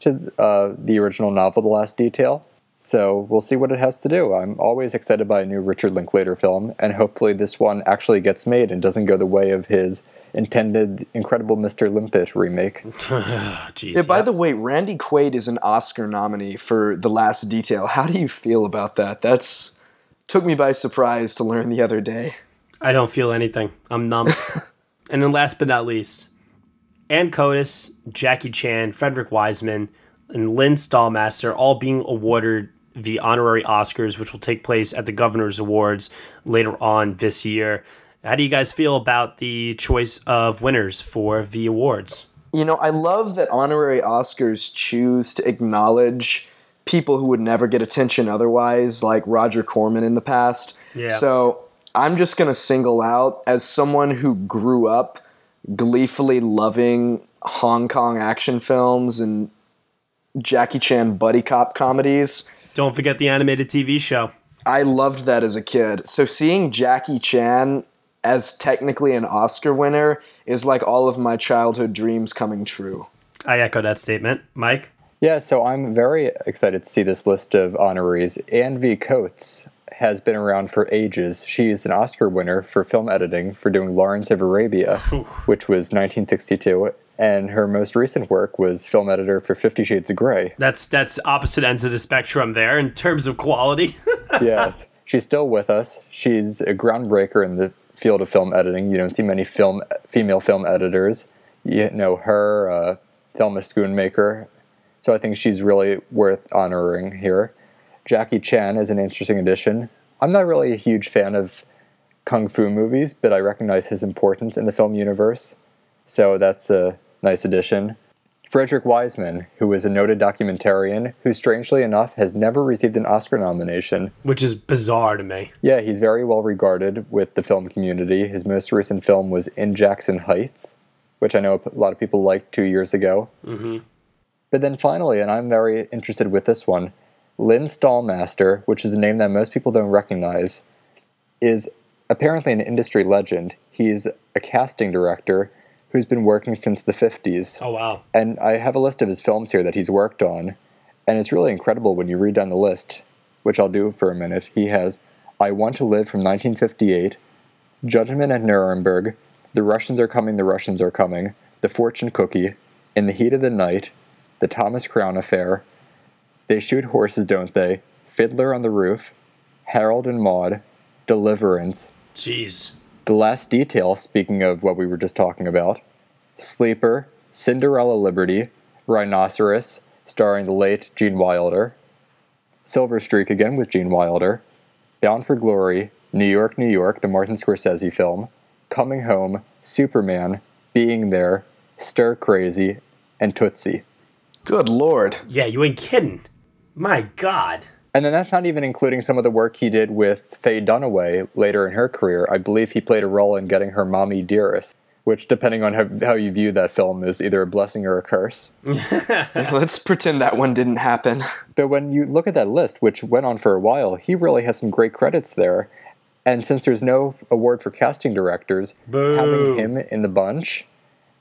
to uh, the original novel, The Last Detail. So we'll see what it has to do. I'm always excited by a new Richard Linklater film, and hopefully this one actually gets made and doesn't go the way of his intended Incredible Mr. Limpet remake. Jeez, yeah, by yeah. the way, Randy Quaid is an Oscar nominee for The Last Detail. How do you feel about that? That's took me by surprise to learn the other day. I don't feel anything. I'm numb. and then last but not least, Ann Curtis, Jackie Chan, Frederick Wiseman, and Lynn Stalmaster all being awarded the honorary Oscars, which will take place at the Governor's Awards later on this year. How do you guys feel about the choice of winners for the awards? You know, I love that honorary Oscars choose to acknowledge people who would never get attention otherwise, like Roger Corman in the past. Yeah. So I'm just going to single out as someone who grew up gleefully loving Hong Kong action films and Jackie Chan buddy cop comedies. Don't forget the animated TV show. I loved that as a kid. So seeing Jackie Chan as technically an Oscar winner is like all of my childhood dreams coming true. I echo that statement. Mike? Yeah, so I'm very excited to see this list of honorees. Anne V. Coates has been around for ages. She is an Oscar winner for film editing for doing Lawrence of Arabia, which was 1962, and her most recent work was film editor for Fifty Shades of Grey. That's that's opposite ends of the spectrum there in terms of quality. yes, she's still with us. She's a groundbreaker in the field of film editing. You don't see many film female film editors. You know her, uh, Thelma Schoonmaker. So I think she's really worth honoring here. Jackie Chan is an interesting addition. I'm not really a huge fan of kung fu movies, but I recognize his importance in the film universe. So that's a nice addition. Frederick Wiseman, who is a noted documentarian who, strangely enough, has never received an Oscar nomination. Which is bizarre to me. Yeah, he's very well regarded with the film community. His most recent film was In Jackson Heights, which I know a lot of people liked two years ago. Mm-hmm. But then finally, and I'm very interested with this one, Lynn Stalmaster, which is a name that most people don't recognize, is apparently an industry legend. He's a casting director who's been working since the 50s. Oh, wow. And I have a list of his films here that he's worked on, and it's really incredible when you read down the list, which I'll do for a minute. He has I Want to Live from 1958, Judgment at Nuremberg, The Russians Are Coming, The Russians Are Coming, The Fortune Cookie, In the Heat of the Night, The Thomas Crown Affair, They Shoot Horses, Don't They, Fiddler on the Roof, Harold and Maude, Deliverance, Jeez. The Last Detail, speaking of what we were just talking about, Sleeper, Cinderella Liberty, Rhinoceros, starring the late Gene Wilder, Silver Streak again with Gene Wilder, Bound for Glory, New York, New York, the Martin Scorsese film, Coming Home, Superman, Being There, Stir Crazy, and Tootsie. Good lord. Yeah, you ain't kidding. My God. And then that's not even including some of the work he did with Faye Dunaway later in her career. I believe he played a role in getting her Mommy Dearest, which, depending on how, how you view that film, is either a blessing or a curse. Let's pretend that one didn't happen. But when you look at that list, which went on for a while, he really has some great credits there. And since there's no award for casting directors, Boo. having him in the bunch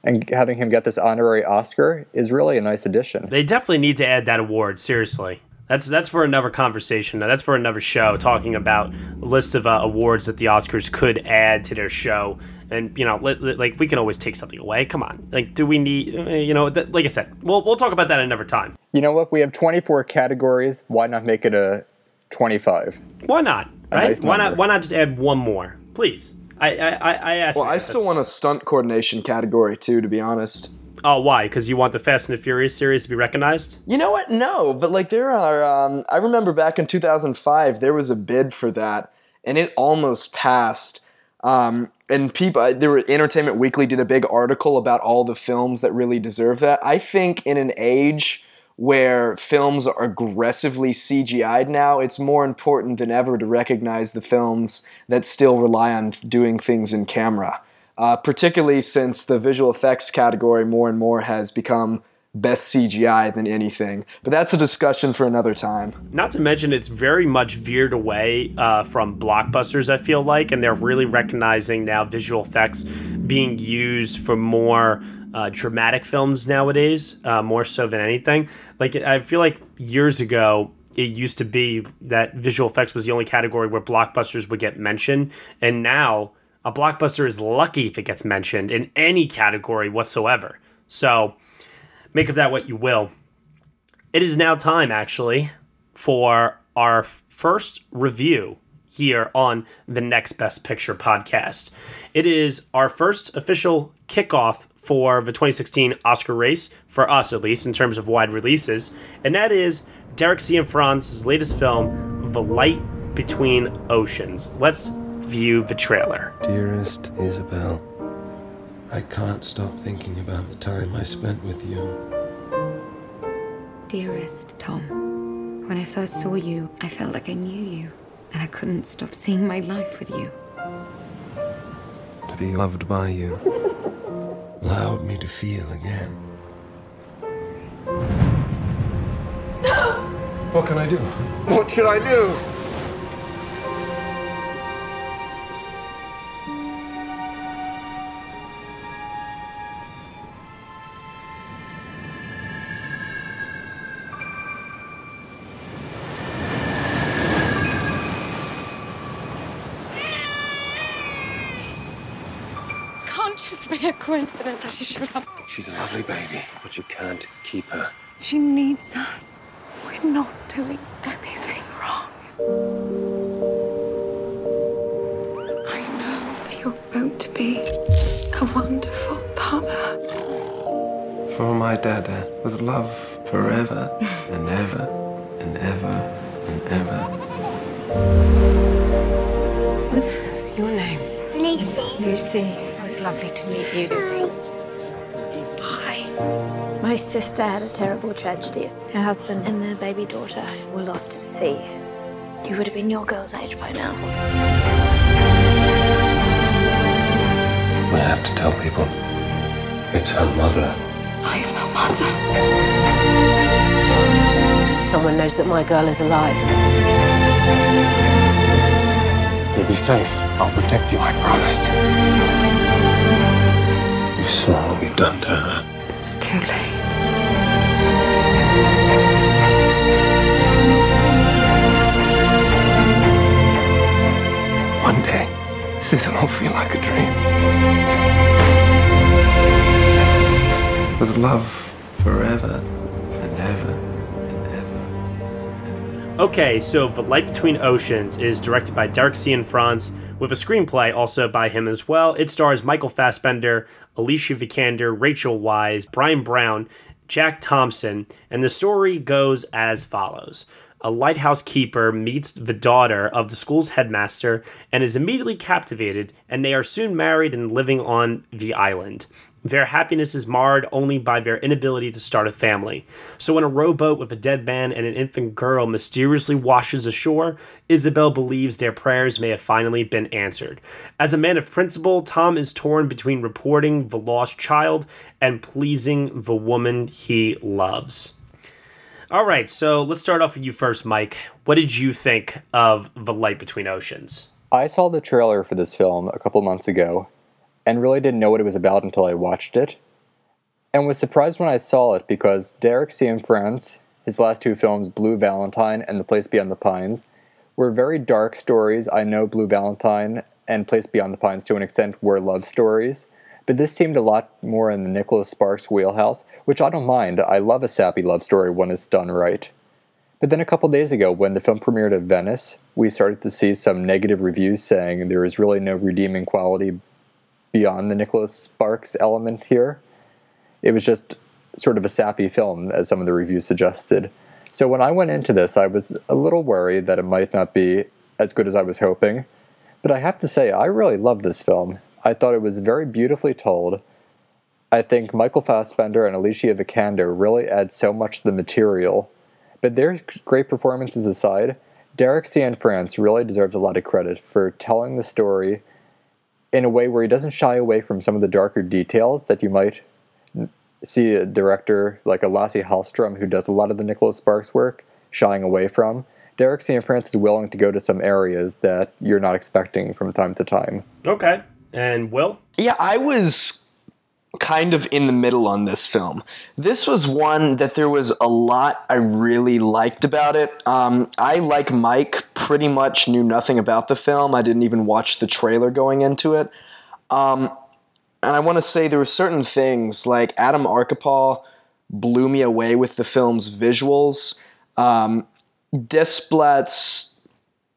and having him get this honorary Oscar is really a nice addition. They definitely need to add that award, seriously. That's that's for another conversation. That's for another show. Talking about a list of uh, awards that the Oscars could add to their show, and you know, li- li- like we can always take something away. Come on, like do we need? uh, You know, th- like I said, we'll we'll talk about that another time. You know what? We have 24 categories. Why not make it a 25? Why not? Right? nice why not? Why not just add one more, please? I I I, I asked. Well, I still want a stunt coordination category too, to be honest. Oh, why? Because you want the Fast and the Furious series to be recognized? You know what? No, but like there are. Um, I remember back in 2005, there was a bid for that, and it almost passed. Um, and people, there were Entertainment Weekly did a big article about all the films that really deserve that. I think in an age where films are aggressively CGI'd now, it's more important than ever to recognize the films that still rely on doing things in camera. Uh, particularly since the visual effects category more and more has become best CGI than anything. But that's a discussion for another time. Not to mention, it's very much veered away uh, from blockbusters, I feel like, and they're really recognizing now visual effects being used for more uh, dramatic films nowadays, uh, more so than anything. Like, I feel like years ago, it used to be that visual effects was the only category where blockbusters would get mentioned, and now a blockbuster is lucky if it gets mentioned in any category whatsoever. So, make of that what you will. It is now time, actually, for our first review here on the Next Best Picture podcast. It is our first official kickoff for the 2016 Oscar race, for us at least, in terms of wide releases, and that is Derek Cianfrance's latest film, The Light Between Oceans. Let's view the trailer. Dearest Isabel, I can't stop thinking about the time I spent with you. Dearest Tom, when I first saw you, I felt like I knew you, and I couldn't stop seeing my life with you. To be loved by you allowed me to feel again. No! What can I do? What should I do? A coincidence that she showed up. She's a lovely baby, but you can't keep her. She needs us. We're not doing anything wrong. I know that you're going to be a wonderful father. For my dada, with love forever and ever and ever and ever. What's your name? Lucy. Lucy. It was lovely to meet you. Hi. My sister had a terrible tragedy. Her husband and their baby daughter were lost at sea. You would have been your girl's age by now. I have to tell people. It's her mother. I'm her mother. Someone knows that my girl is alive. You'll be safe. I'll protect you, I promise. You saw what we've done to her. It's too late. One day, this will all feel like a dream. With love forever and ever. And ever. Okay, so The Light Between Oceans is directed by Derek Cianfrance with a screenplay also by him as well. It stars Michael Fassbender, Alicia Vikander, Rachel Weisz, Bryan Brown, Jack Thompson, and the story goes as follows. A lighthouse keeper meets the daughter of the school's headmaster and is immediately captivated, and they are soon married and living on the island. Their happiness is marred only by their inability to start a family. So, when a rowboat with a dead man and an infant girl mysteriously washes ashore, Isabel believes their prayers may have finally been answered. As a man of principle, Tom is torn between reporting the lost child and pleasing the woman he loves. All right, so let's start off with you first, Mike. What did you think of The Light Between Oceans? I saw the trailer for this film a couple months ago and really didn't know what it was about until I watched it. And was surprised when I saw it because Derek Cianfrance, his last two films, Blue Valentine and The Place Beyond the Pines, were very dark stories. I know Blue Valentine and Place Beyond the Pines to an extent were love stories, but this seemed a lot more in the Nicholas Sparks wheelhouse, which I don't mind. I love a sappy love story when it's done right. But then a couple days ago, when the film premiered at Venice, we started to see some negative reviews saying there is really no redeeming quality beyond the Nicholas Sparks element here. It was just sort of a sappy film, as some of the reviews suggested. So when I went into this, I was a little worried that it might not be as good as I was hoping. But I have to say, I really loved this film. I thought it was very beautifully told. I think Michael Fassbender and Alicia Vikander really add so much to the material. But their great performances aside, Derek Cianfrance really deserves a lot of credit for telling the story in a way where he doesn't shy away from some of the darker details that you might see a director like a Lasse Hallström who does a lot of the Nicholas Sparks work shying away from. Derek Cianfrance is willing to go to some areas that you're not expecting from time to time. Okay. And Will? Yeah, I was kind of in the middle on this film. This was one that there was a lot I really liked about it. Um, I, like Mike, pretty much knew nothing about the film. I didn't even watch the trailer going into it. Um, and I want to say there were certain things like Adam Arkapaw blew me away with the film's visuals. Um, Desplat's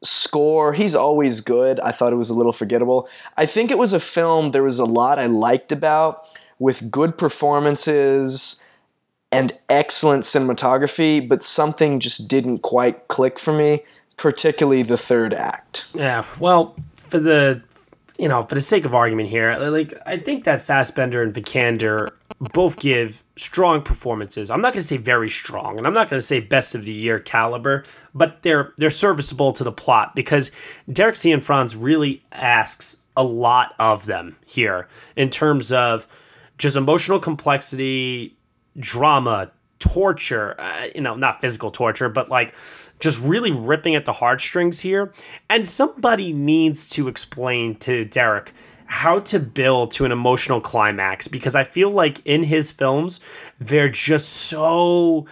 score, he's always good. I thought it was a little forgettable. I think it was a film there was a lot I liked about with good performances and excellent cinematography, but something just didn't quite click for me, particularly the third act. Yeah, well, for the you know, for the sake of argument here, like I think that Fassbender and Vikander both give strong performances. I'm not going to say very strong, and I'm not going to say best of the year caliber, but they're they're serviceable to the plot because Derek Cianfrance really asks a lot of them here in terms of just emotional complexity, drama, torture. Uh, you know, not physical torture, but like just really ripping at the heartstrings here. And somebody needs to explain to Derek how to build to an emotional climax because I feel like in his films, they're just so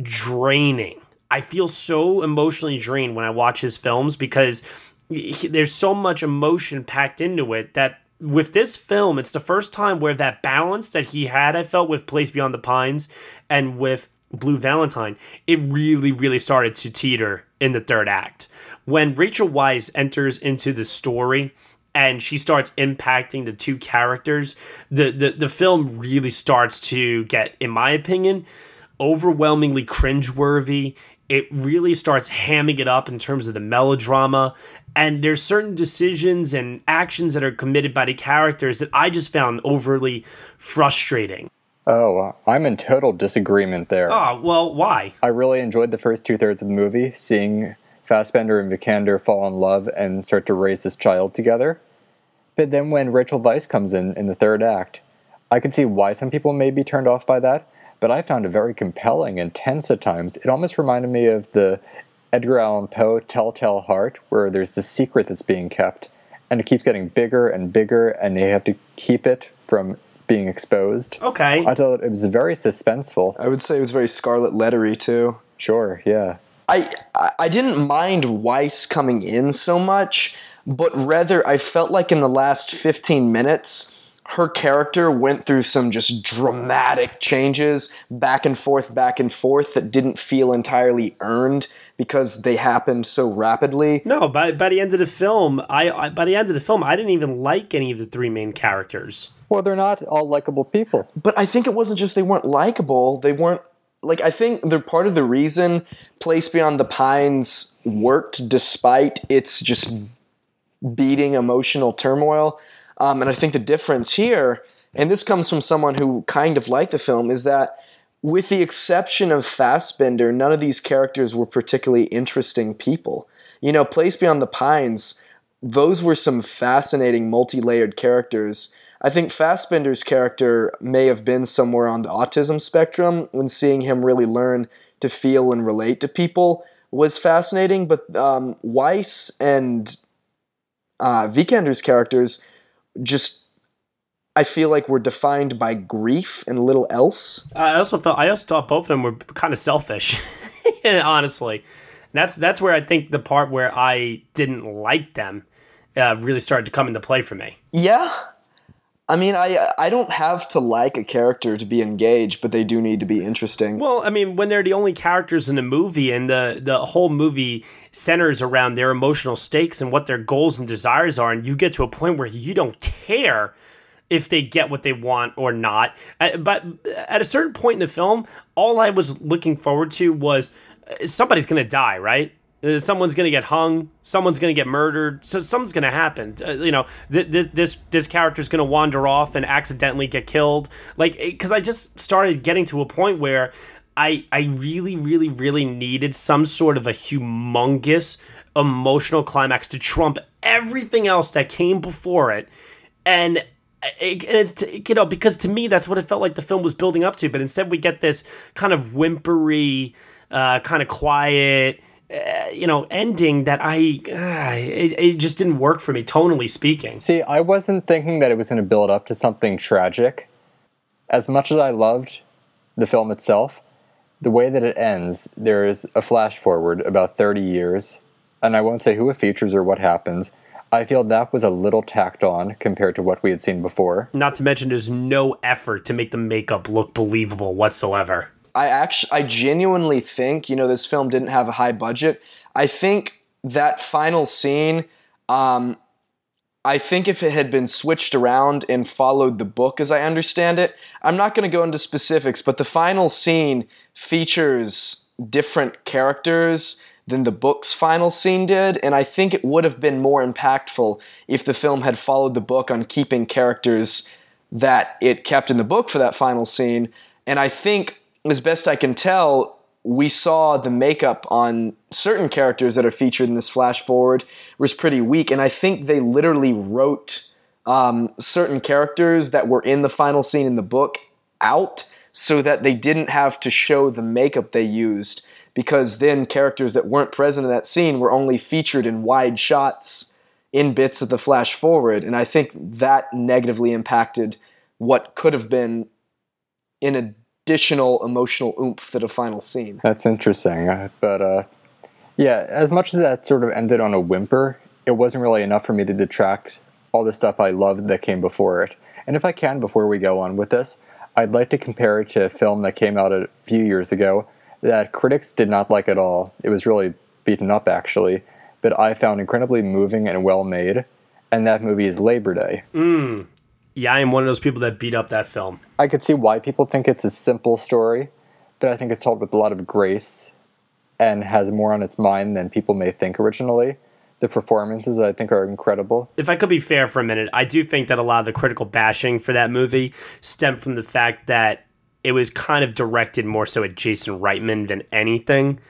draining. I feel so emotionally drained when I watch his films because he, there's so much emotion packed into it that with this film, it's the first time where that balance that he had, I felt with Place Beyond the Pines and with Blue Valentine, it really, really started to teeter in the third act. When Rachel Weisz enters into the story and she starts impacting the two characters, the, the, the film really starts to get, in my opinion, overwhelmingly cringeworthy. It really starts hamming it up in terms of the melodrama. And there's certain decisions and actions that are committed by the characters that I just found overly frustrating. Oh, I'm in total disagreement there. Oh, well, why? I really enjoyed the first two thirds of the movie, seeing Fassbender and Vikander fall in love and start to raise this child together. But then when Rachel Weisz comes in in the third act, I can see why some people may be turned off by that, but I found it very compelling and tense at times. It almost reminded me of the Edgar Allan Poe Telltale Heart, where there's this secret that's being kept, and it keeps getting bigger and bigger, and they have to keep it from being exposed. Okay. I thought it was very suspenseful. I would say it was very Scarlet Lettery too. Sure, yeah. I I didn't mind Weisz coming in so much, but rather I felt like in the last 15 minutes her character went through some just dramatic changes back and forth back and forth that didn't feel entirely earned because they happened so rapidly. No, by by the end of the film, I, I by the end of the film, I didn't even like any of the three main characters. Well, they're not all likable people. But I think it wasn't just they weren't likable; they weren't like I think they're part of the reason Place Beyond the Pines worked despite its just beating emotional turmoil. Um, and I think the difference here, and this comes from someone who kind of liked the film, is that with the exception of Fassbender, none of these characters were particularly interesting people. You know, Place Beyond the Pines, those were some fascinating multi layered characters. I think Fassbender's character may have been somewhere on the autism spectrum when seeing him really learn to feel and relate to people was fascinating, but um, Weisz and uh, Vikander's characters just I feel like were defined by grief and little else. I also felt I also thought both of them were kind of selfish, honestly. And that's that's where I think the part where I didn't like them uh, really started to come into play for me. Yeah, I mean, I I don't have to like a character to be engaged, but they do need to be interesting. Well, I mean, when they're the only characters in the movie, and the the whole movie centers around their emotional stakes and what their goals and desires are, and you get to a point where you don't care if they get what they want or not. Uh, but at a certain point in the film, all I was looking forward to was uh, somebody's gonna die, right? Uh, someone's gonna get hung. Someone's gonna get murdered. So something's gonna happen. Uh, you know, th- this this this character's gonna wander off and accidentally get killed. Like, because I just started getting to a point where I I really really really needed some sort of a humongous emotional climax to trump everything else that came before it, and. It, it's you know because to me that's what it felt like the film was building up to, but instead we get this kind of whimpery, uh, kind of quiet, uh, you know, ending that I, uh, it, it just didn't work for me, tonally speaking. See, I wasn't thinking that it was going to build up to something tragic. As much as I loved the film itself, the way that it ends, there is a flash forward about 30 years, and I won't say who it features or what happens. I feel that was a little tacked on compared to what we had seen before. Not to mention, there's no effort to make the makeup look believable whatsoever. I actually, I genuinely think, you know, this film didn't have a high budget. I think that final scene, um, I think if it had been switched around and followed the book as I understand it, I'm not going to go into specifics, but the final scene features different characters than the book's final scene did, and I think it would have been more impactful if the film had followed the book on keeping characters that it kept in the book for that final scene. And I think, as best I can tell, we saw the makeup on certain characters that are featured in this flash forward was pretty weak, and I think they literally wrote um, certain characters that were in the final scene in the book out so that they didn't have to show the makeup they used because then characters that weren't present in that scene were only featured in wide shots in bits of the flash forward and i think that negatively impacted what could have been an additional emotional oomph to the final scene That's interesting. uh, But uh, yeah, as much as that sort of ended on a whimper, it wasn't really enough for me to detract all the stuff I loved that came before it. And if I can, before we go on with this, I'd like to compare it to a film that came out a few years ago that critics did not like at all. It was really beaten up, actually, but I found incredibly moving and well made. And that movie is Labor Day. Mm. Yeah, I am one of those people that beat up that film. I could see why people think it's a simple story, but I think it's told with a lot of grace and has more on its mind than people may think originally. The performances, I think, are incredible. If I could be fair for a minute, I do think that a lot of the critical bashing for that movie stemmed from the fact that it was kind of directed more so at Jason Reitman than anything,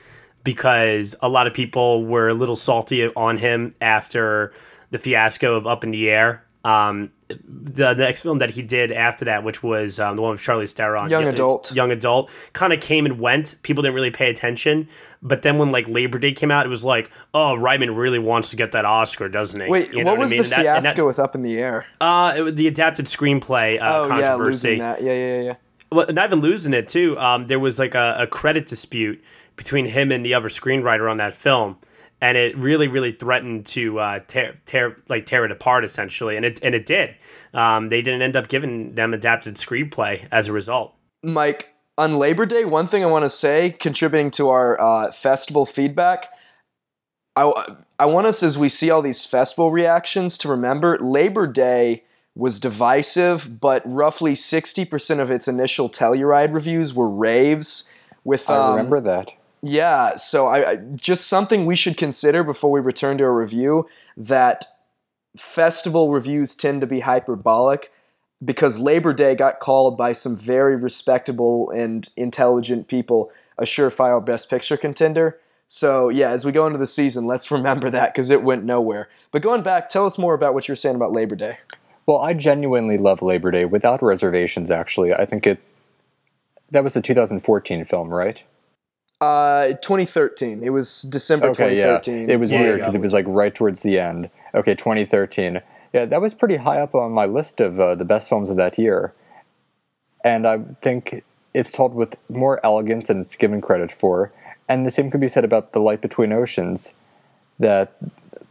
because a lot of people were a little salty on him after the fiasco of Up in the Air. Um, the, the next film that he did after that, which was um, the one with Charlie Theron, Young y- Adult. young adult, kind of came and went. People didn't really pay attention. But then when like Labor Day came out, it was like, oh, Reitman really wants to get that Oscar, doesn't he? wait You know what was I mean? the And fiasco that- with up in the air uh, it was the adapted screenplay uh, oh yeah controversy. losing that yeah yeah yeah Well, not even losing it too. Um, there was like a, a credit dispute between him and the other screenwriter on that film, and it really, really threatened to uh, tear, tear, like tear it apart essentially, and it and it did. Um, they didn't end up giving them adapted screenplay as a result. Mike, on Labor Day, one thing I want to say, contributing to our uh, festival feedback, I, I want us, as we see all these festival reactions, to remember Labor Day was divisive, but roughly 60% of its initial Telluride reviews were raves. With I um, remember that. Yeah, so I, I just something we should consider before we return to a review that festival reviews tend to be hyperbolic because Labor Day got called by some very respectable and intelligent people a surefire best picture contender. So, yeah, as we go into the season, let's remember that because it went nowhere. But going back, tell us more about what you were saying about Labor Day. Well, I genuinely love Labor Day without reservations, actually. I think it. That was a 2014 film, right? Uh, 2013. It was December Okay, yeah. 2013. It was weird because it was like right towards the end. Okay, 2013. Yeah, that was pretty high up on my list of uh, the best films of that year. And I think it's told with more elegance than it's given credit for. And the same could be said about The Light Between Oceans, that,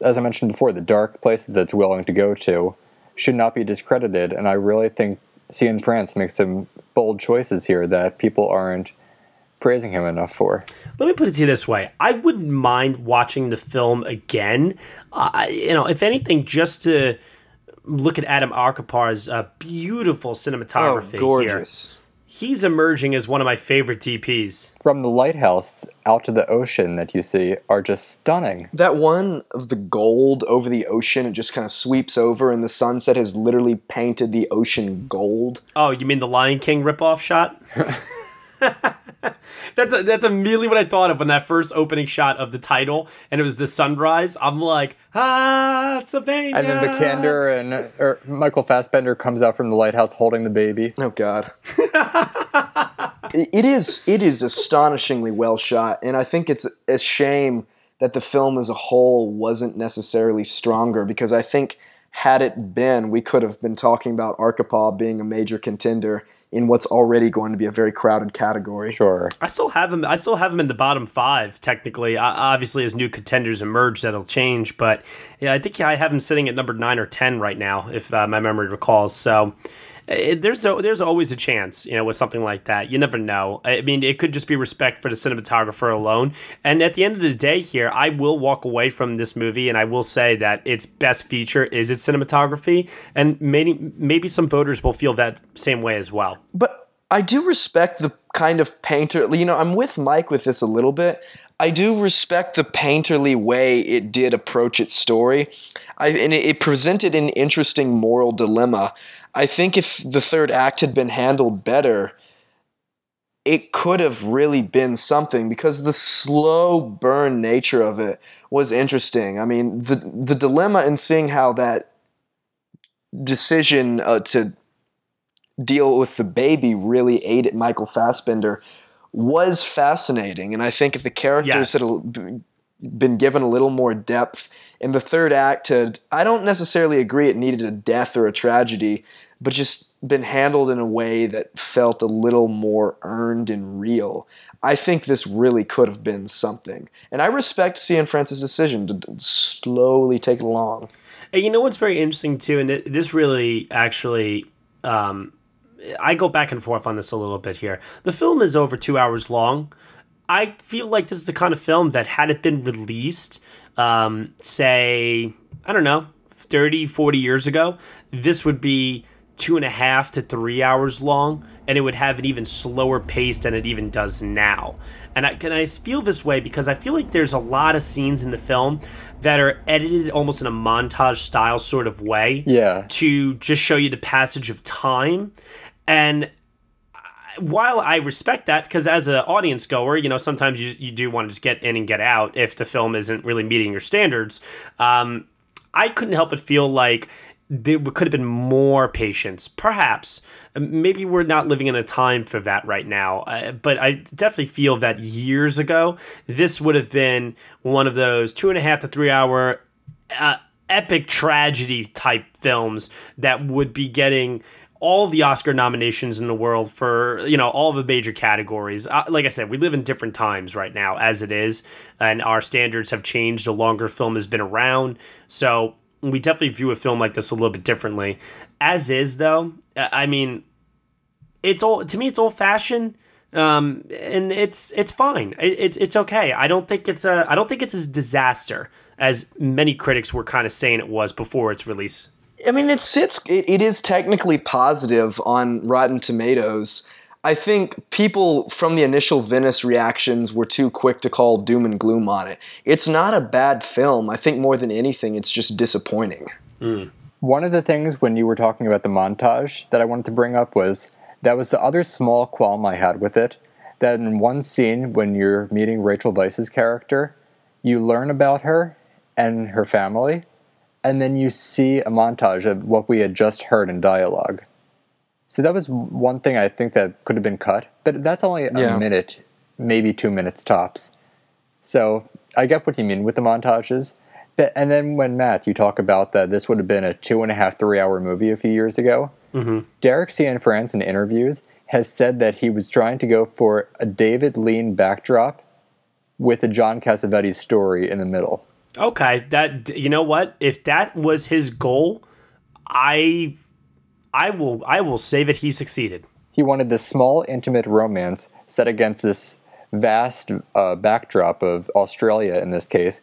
as I mentioned before, the dark places that it's willing to go to should not be discredited. And I really think Cianfrance makes some bold choices here that people aren't praising him enough for. Let me put it to you this way: I wouldn't mind watching the film again. Uh, you know, if anything, just to look at Adam Arkapaw's uh, beautiful cinematography Oh, gorgeous. here. He's emerging as one of my favorite DPs. From the lighthouse out to the ocean that you see are just stunning. That one of the gold over the ocean, it just kind of sweeps over, and the sunset has literally painted the ocean gold. Oh, you mean the Lion King ripoff shot? that's a, that's immediately what I thought of when that first opening shot of the title, and it was the sunrise. I'm like, ah, Savannah. And then Vikander and or Michael Fassbender comes out from the lighthouse holding the baby. Oh God. It- it is it is astonishingly well shot, and I think it's a shame that the film as a whole wasn't necessarily stronger because I think had it been, we could have been talking about Arkapaw being a major contender in what's already going to be a very crowded category. Sure. I still have him. I still have him in the bottom five. Technically, I, obviously, as new contenders emerge, that'll change. But yeah, I think I have him sitting at number nine or ten right now, if uh, my memory recalls. So, it, there's a, there's always a chance, you know, with something like that. You never know. I mean, it could just be respect for the cinematographer alone. And at the end of the day, here, I will walk away from this movie, and I will say that its best feature is its cinematography, and maybe maybe some voters will feel that same way as well. But I do respect the kind of painter. You know, I'm with Mike with this a little bit. I do respect the painterly way it did approach its story. I, and it, it presented an interesting moral dilemma. I think if the third act had been handled better, it could have really been something because the slow burn nature of it was interesting. I mean, the the dilemma in seeing how that decision uh, to deal with the baby really aided Michael Fassbender was fascinating. And I think if the characters Yes. had been given a little more depth in the third act, had I don't necessarily agree it needed a death or a tragedy, but just been handled in a way that felt a little more earned and real. I think this really could have been something. And I respect Cianfrance's decision to slowly take it along. And you know what's very interesting too, and this really actually, um, I go back and forth on this a little bit here. The film is over two hours long. I feel like this is the kind of film that had it been released, um, say, I don't know, 30, 40 years ago, this would be two and a half to three hours long, and it would have an even slower pace than it even does now. And I, can I feel this way because I feel like there's a lot of scenes in the film that are edited almost in a montage style sort of way Yeah. to just show you the passage of time. And while I respect that, because as an audience goer, you know, sometimes you, you do want to just get in and get out if the film isn't really meeting your standards. Um, I couldn't help but feel like there could have been more patience, perhaps. Maybe we're not living in a time for that right now, uh, but I definitely feel that years ago, this would have been one of those two and a half to three hour uh, epic tragedy type films that would be getting all the Oscar nominations in the world for you know all the major categories. Uh, like I said, we live in different times right now as it is, and our standards have changed the longer film has been around. So we definitely view a film like this a little bit differently. As is though, uh, I mean, it's all to me it's old fashioned. Um, and it's it's fine. It, it's it's okay. I don't think it's a I don't think it's a disaster as many critics were kind of saying it was before its release. I mean, it sits. It, it is technically positive on Rotten Tomatoes. I think people from the initial Venice reactions were too quick to call doom and gloom on it. It's not a bad film. I think more than anything, it's just disappointing. Hmm. One of the things when you were talking about the montage that I wanted to bring up was that was the other small qualm I had with it. That in one scene, when you're meeting Rachel Weisz's character, you learn about her and her family, and then you see a montage of what we had just heard in dialogue. So that was one thing I think that could have been cut, but that's only a Yeah. minute, maybe two minutes tops. So I get what you mean with the montages. But, and then when Matt, you talk about that this would have been a two and a half, three hour movie a few years ago. Mm-hmm. Derek Cianfrance in interviews has said that he was trying to go for a David Lean backdrop with a John Cassavetes story in the middle. Okay, that you know what? If that was his goal, I I will I will say that he succeeded. He wanted this small, intimate romance set against this vast uh, backdrop of Australia in this case.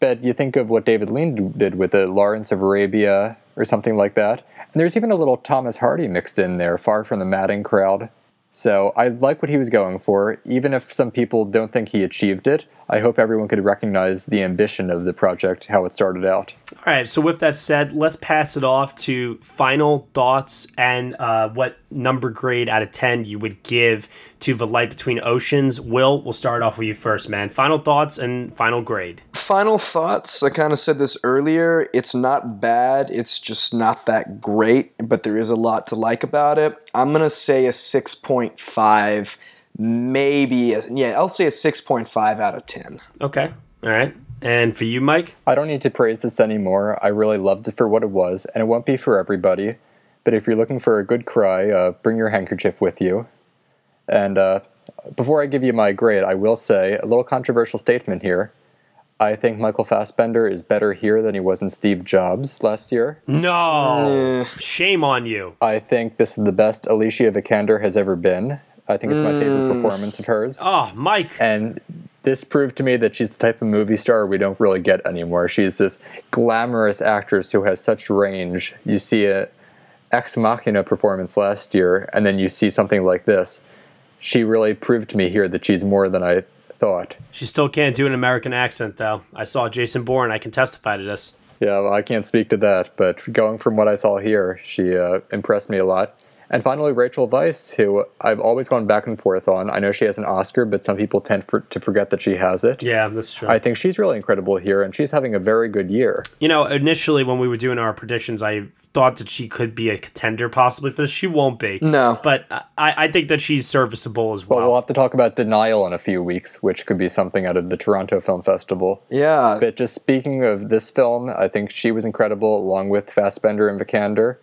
But you think of what David Lean did with the Lawrence of Arabia or something like that. And there's even a little Thomas Hardy mixed in there, far from the madding crowd. So I like what he was going for, even if some people don't think he achieved it. I hope everyone could recognize the ambition of the project, how it started out. All right. So with that said, let's pass it off to final thoughts and uh, what number grade out of ten you would give to the Light Between Oceans. Will, we'll start off with you first, man. Final thoughts and final grade. Final thoughts. I kind of said this earlier. It's not bad. It's just not that great, but there is a lot to like about it. I'm gonna say a 6.5, maybe. A, yeah, I'll say a 6.5 out of 10. Okay. All right. And for you, Mike? I don't need to praise this anymore. I really loved it for what it was, and it won't be for everybody. But if you're looking for a good cry, uh, bring your handkerchief with you. And uh, before I give you my grade, I will say a little controversial statement here. I think Michael Fassbender is better here than he was in Steve Jobs last year. No, shame on you. I think this is the best Alicia Vikander has ever been. I think it's my favorite performance of hers. Oh, Mike. And this proved to me that she's the type of movie star we don't really get anymore. She's this glamorous actress who has such range. You see a Ex Machina performance last year, and then you see something like this. She really proved to me here that she's more than I thought. She still can't do an American accent, though. I saw Jason Bourne. I can testify to this. Yeah, well, I can't speak to that, but going from what I saw here, she uh, impressed me a lot. And finally, Rachel Weisz, who I've always gone back and forth on. I know she has an Oscar, but some people tend for, to forget that she has it. Yeah, that's true. I think she's really incredible here, and she's having a very good year. You know, initially when we were doing our predictions, I thought that she could be a contender possibly for this. She won't be. No. But I, I think that she's serviceable as well. Well, we'll have to talk about Denial in a few weeks, which could be something out of the Toronto Film Festival. Yeah. But just speaking of this film, I think she was incredible, along with Fassbender and Vikander.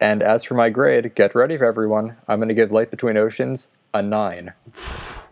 And as for my grade, get ready for everyone. I'm going to give Light Between Oceans a 9.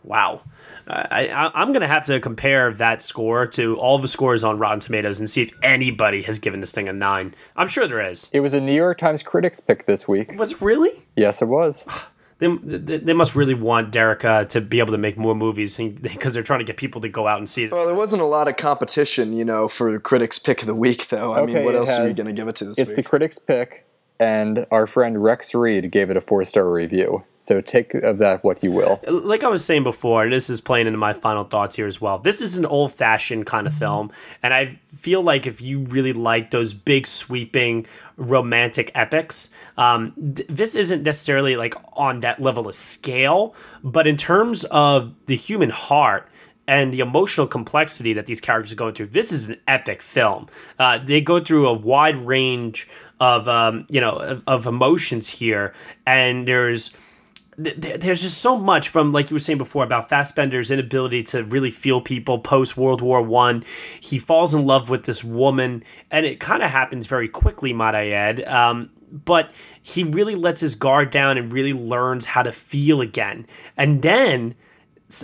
Wow. I, I, am going to have to compare that score to all the scores on Rotten Tomatoes and see if anybody has given this thing a 9. I'm sure there is. It was a New York Times Critics pick this week. Was it really? Yes, it was. They, they, they must really want Derek uh, to be able to make more movies because they're trying to get people to go out and see it. Well, there wasn't a lot of competition, you know, for Critics Pick of the Week, though. I Okay, mean, what it else are you going to give it to this It's week? the Critics pick, and our friend Rex Reed gave it a four star review. So take of that what you will. like I was saying before, and this is playing into my final thoughts here as well. This is an old fashioned kind of film, and I feel like if you really like those big sweeping romantic epics, um, th- this isn't necessarily like on that level of scale, but in terms of the human heart and the emotional complexity that these characters are going through. This is an epic film. Uh, they go through a wide range of um, you know of, of emotions here, and there's th- th- there's just so much from like you were saying before about Fassbender's inability to really feel people post World War One. He falls in love with this woman, and it kind of happens very quickly, might I add. Um, but he really lets his guard down and really learns how to feel again, and then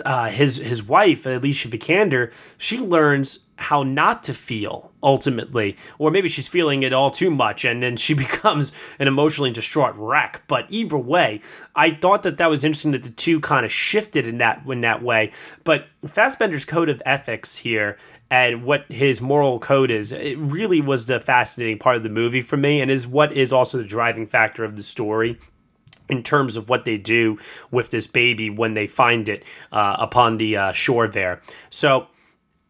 uh, his his wife Alicia Vikander, she learns how not to feel ultimately, or maybe she's feeling it all too much, and then she becomes an emotionally distraught wreck. But either way, I thought that that was interesting that the two kind of shifted in that in that way. But Fassbender's code of ethics here and what his moral code is, it really was the fascinating part of the movie for me, and is what is also the driving factor of the story in terms of what they do with this baby when they find it uh, upon the uh, shore there. So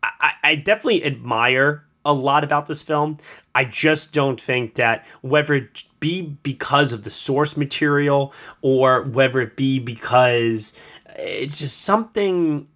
I, I definitely admire a lot about this film. I just don't think that whether it be because of the source material or whether it be because it's just something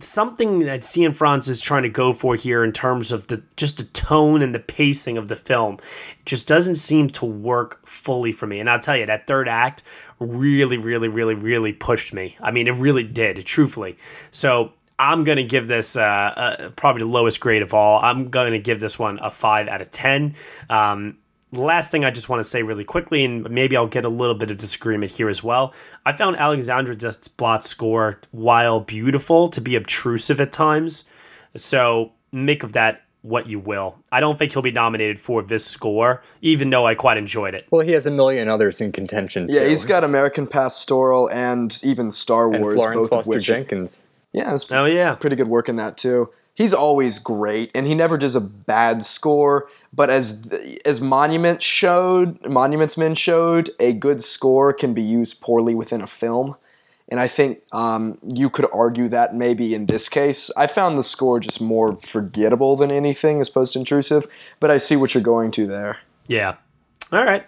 something that Cianfrance is trying to go for here in terms of the just the tone and the pacing of the film just doesn't seem to work fully for me. And I'll tell you that third act really, really, really, really pushed me. I mean, it really did, truthfully. So I'm gonna give this uh, uh, probably the lowest grade of all. I'm gonna give this one a five out of ten. Um, last thing I just want to say really quickly, and maybe I'll get a little bit of disagreement here as well. I found Alexandre Desplat's score, while beautiful, to be obtrusive at times. So make of that what you will. I don't think he'll be nominated for this score, even though I quite enjoyed it. Well, he has a million others in contention, too. Yeah, he's got American Pastoral and even Star and Wars. Florence both Foster Jenkins. Yeah, it's oh yeah, pretty good work in that too. He's always great, and he never does a bad score. But as as Monument showed, Monuments Men showed, a good score can be used poorly within a film, and I think um, you could argue that maybe in this case, I found the score just more forgettable than anything, as post intrusive, But I see what you're going to there. Yeah. All right.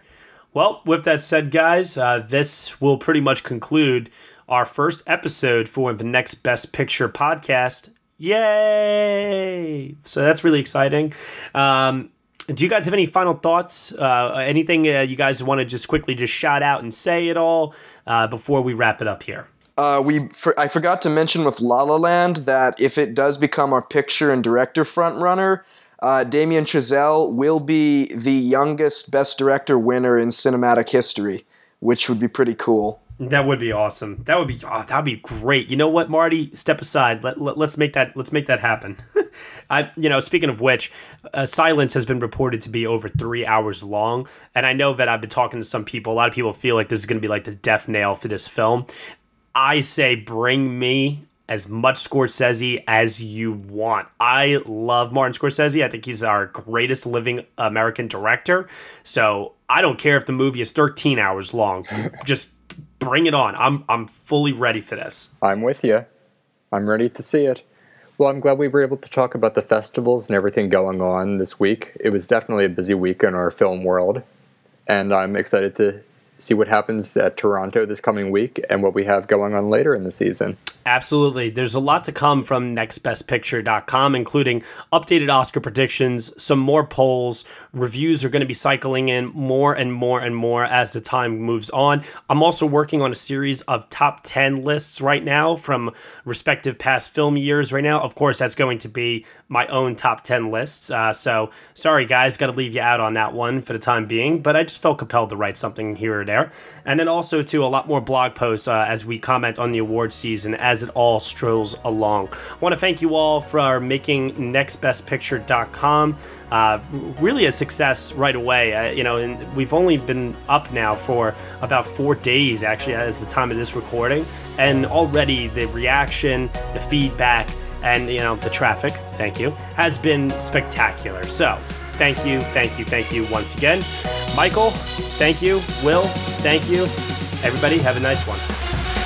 Well, with that said, guys, uh, this will pretty much conclude our first episode for the next Best Picture podcast. Yay! So that's really exciting. Um, do you guys have any final thoughts? Uh, anything uh, you guys want to just quickly just shout out and say it all uh, before we wrap it up here? Uh, we for, I forgot to mention with La La Land that if it does become our picture and director frontrunner, uh, Damien Chazelle will be the youngest Best Director winner in cinematic history, which would be pretty cool. That would be awesome. That would be oh, that would be great. You know what, Marty? Step aside. Let, let us make that let's make that happen. I you know speaking of which, uh, Silence has been reported to be over three hours long, and I know that I've been talking to some people. A lot of people feel like this is going to be like the death nail for this film. I say bring me as much Scorsese as you want. I love Martin Scorsese. I think he's our greatest living American director. So I don't care if the movie is 13 hours long. Just bring it on. I'm I'm fully ready for this. I'm with you. I'm ready to see it. Well, I'm glad we were able to talk about the festivals and everything going on this week. It was definitely a busy week in our film world, and I'm excited to see what happens at Toronto this coming week and what we have going on later in the season. Absolutely. There's a lot to come from nextbestpicture.com, including updated Oscar predictions, some more polls. Reviews are going to be cycling in more and more and more as the time moves on. I'm also working on a series of top 10 lists right now from respective past film years right now. Of course, that's going to be my own top 10 lists. Uh, so sorry, guys, got to leave you out on that one for the time being, but I just felt compelled to write something here or there. And then also, to a lot more blog posts uh, as we comment on the award season as it all strolls along. I want to thank you all for making nextbestpicture.com uh, really a success right away. Uh, you know, and we've only been up now for about four days, actually, as the time of this recording, and already the reaction, the feedback, and you know the traffic. Thank you has been spectacular. So. Thank you, thank you, thank you once again. Michael, thank you. Will, thank you. Everybody, have a nice one.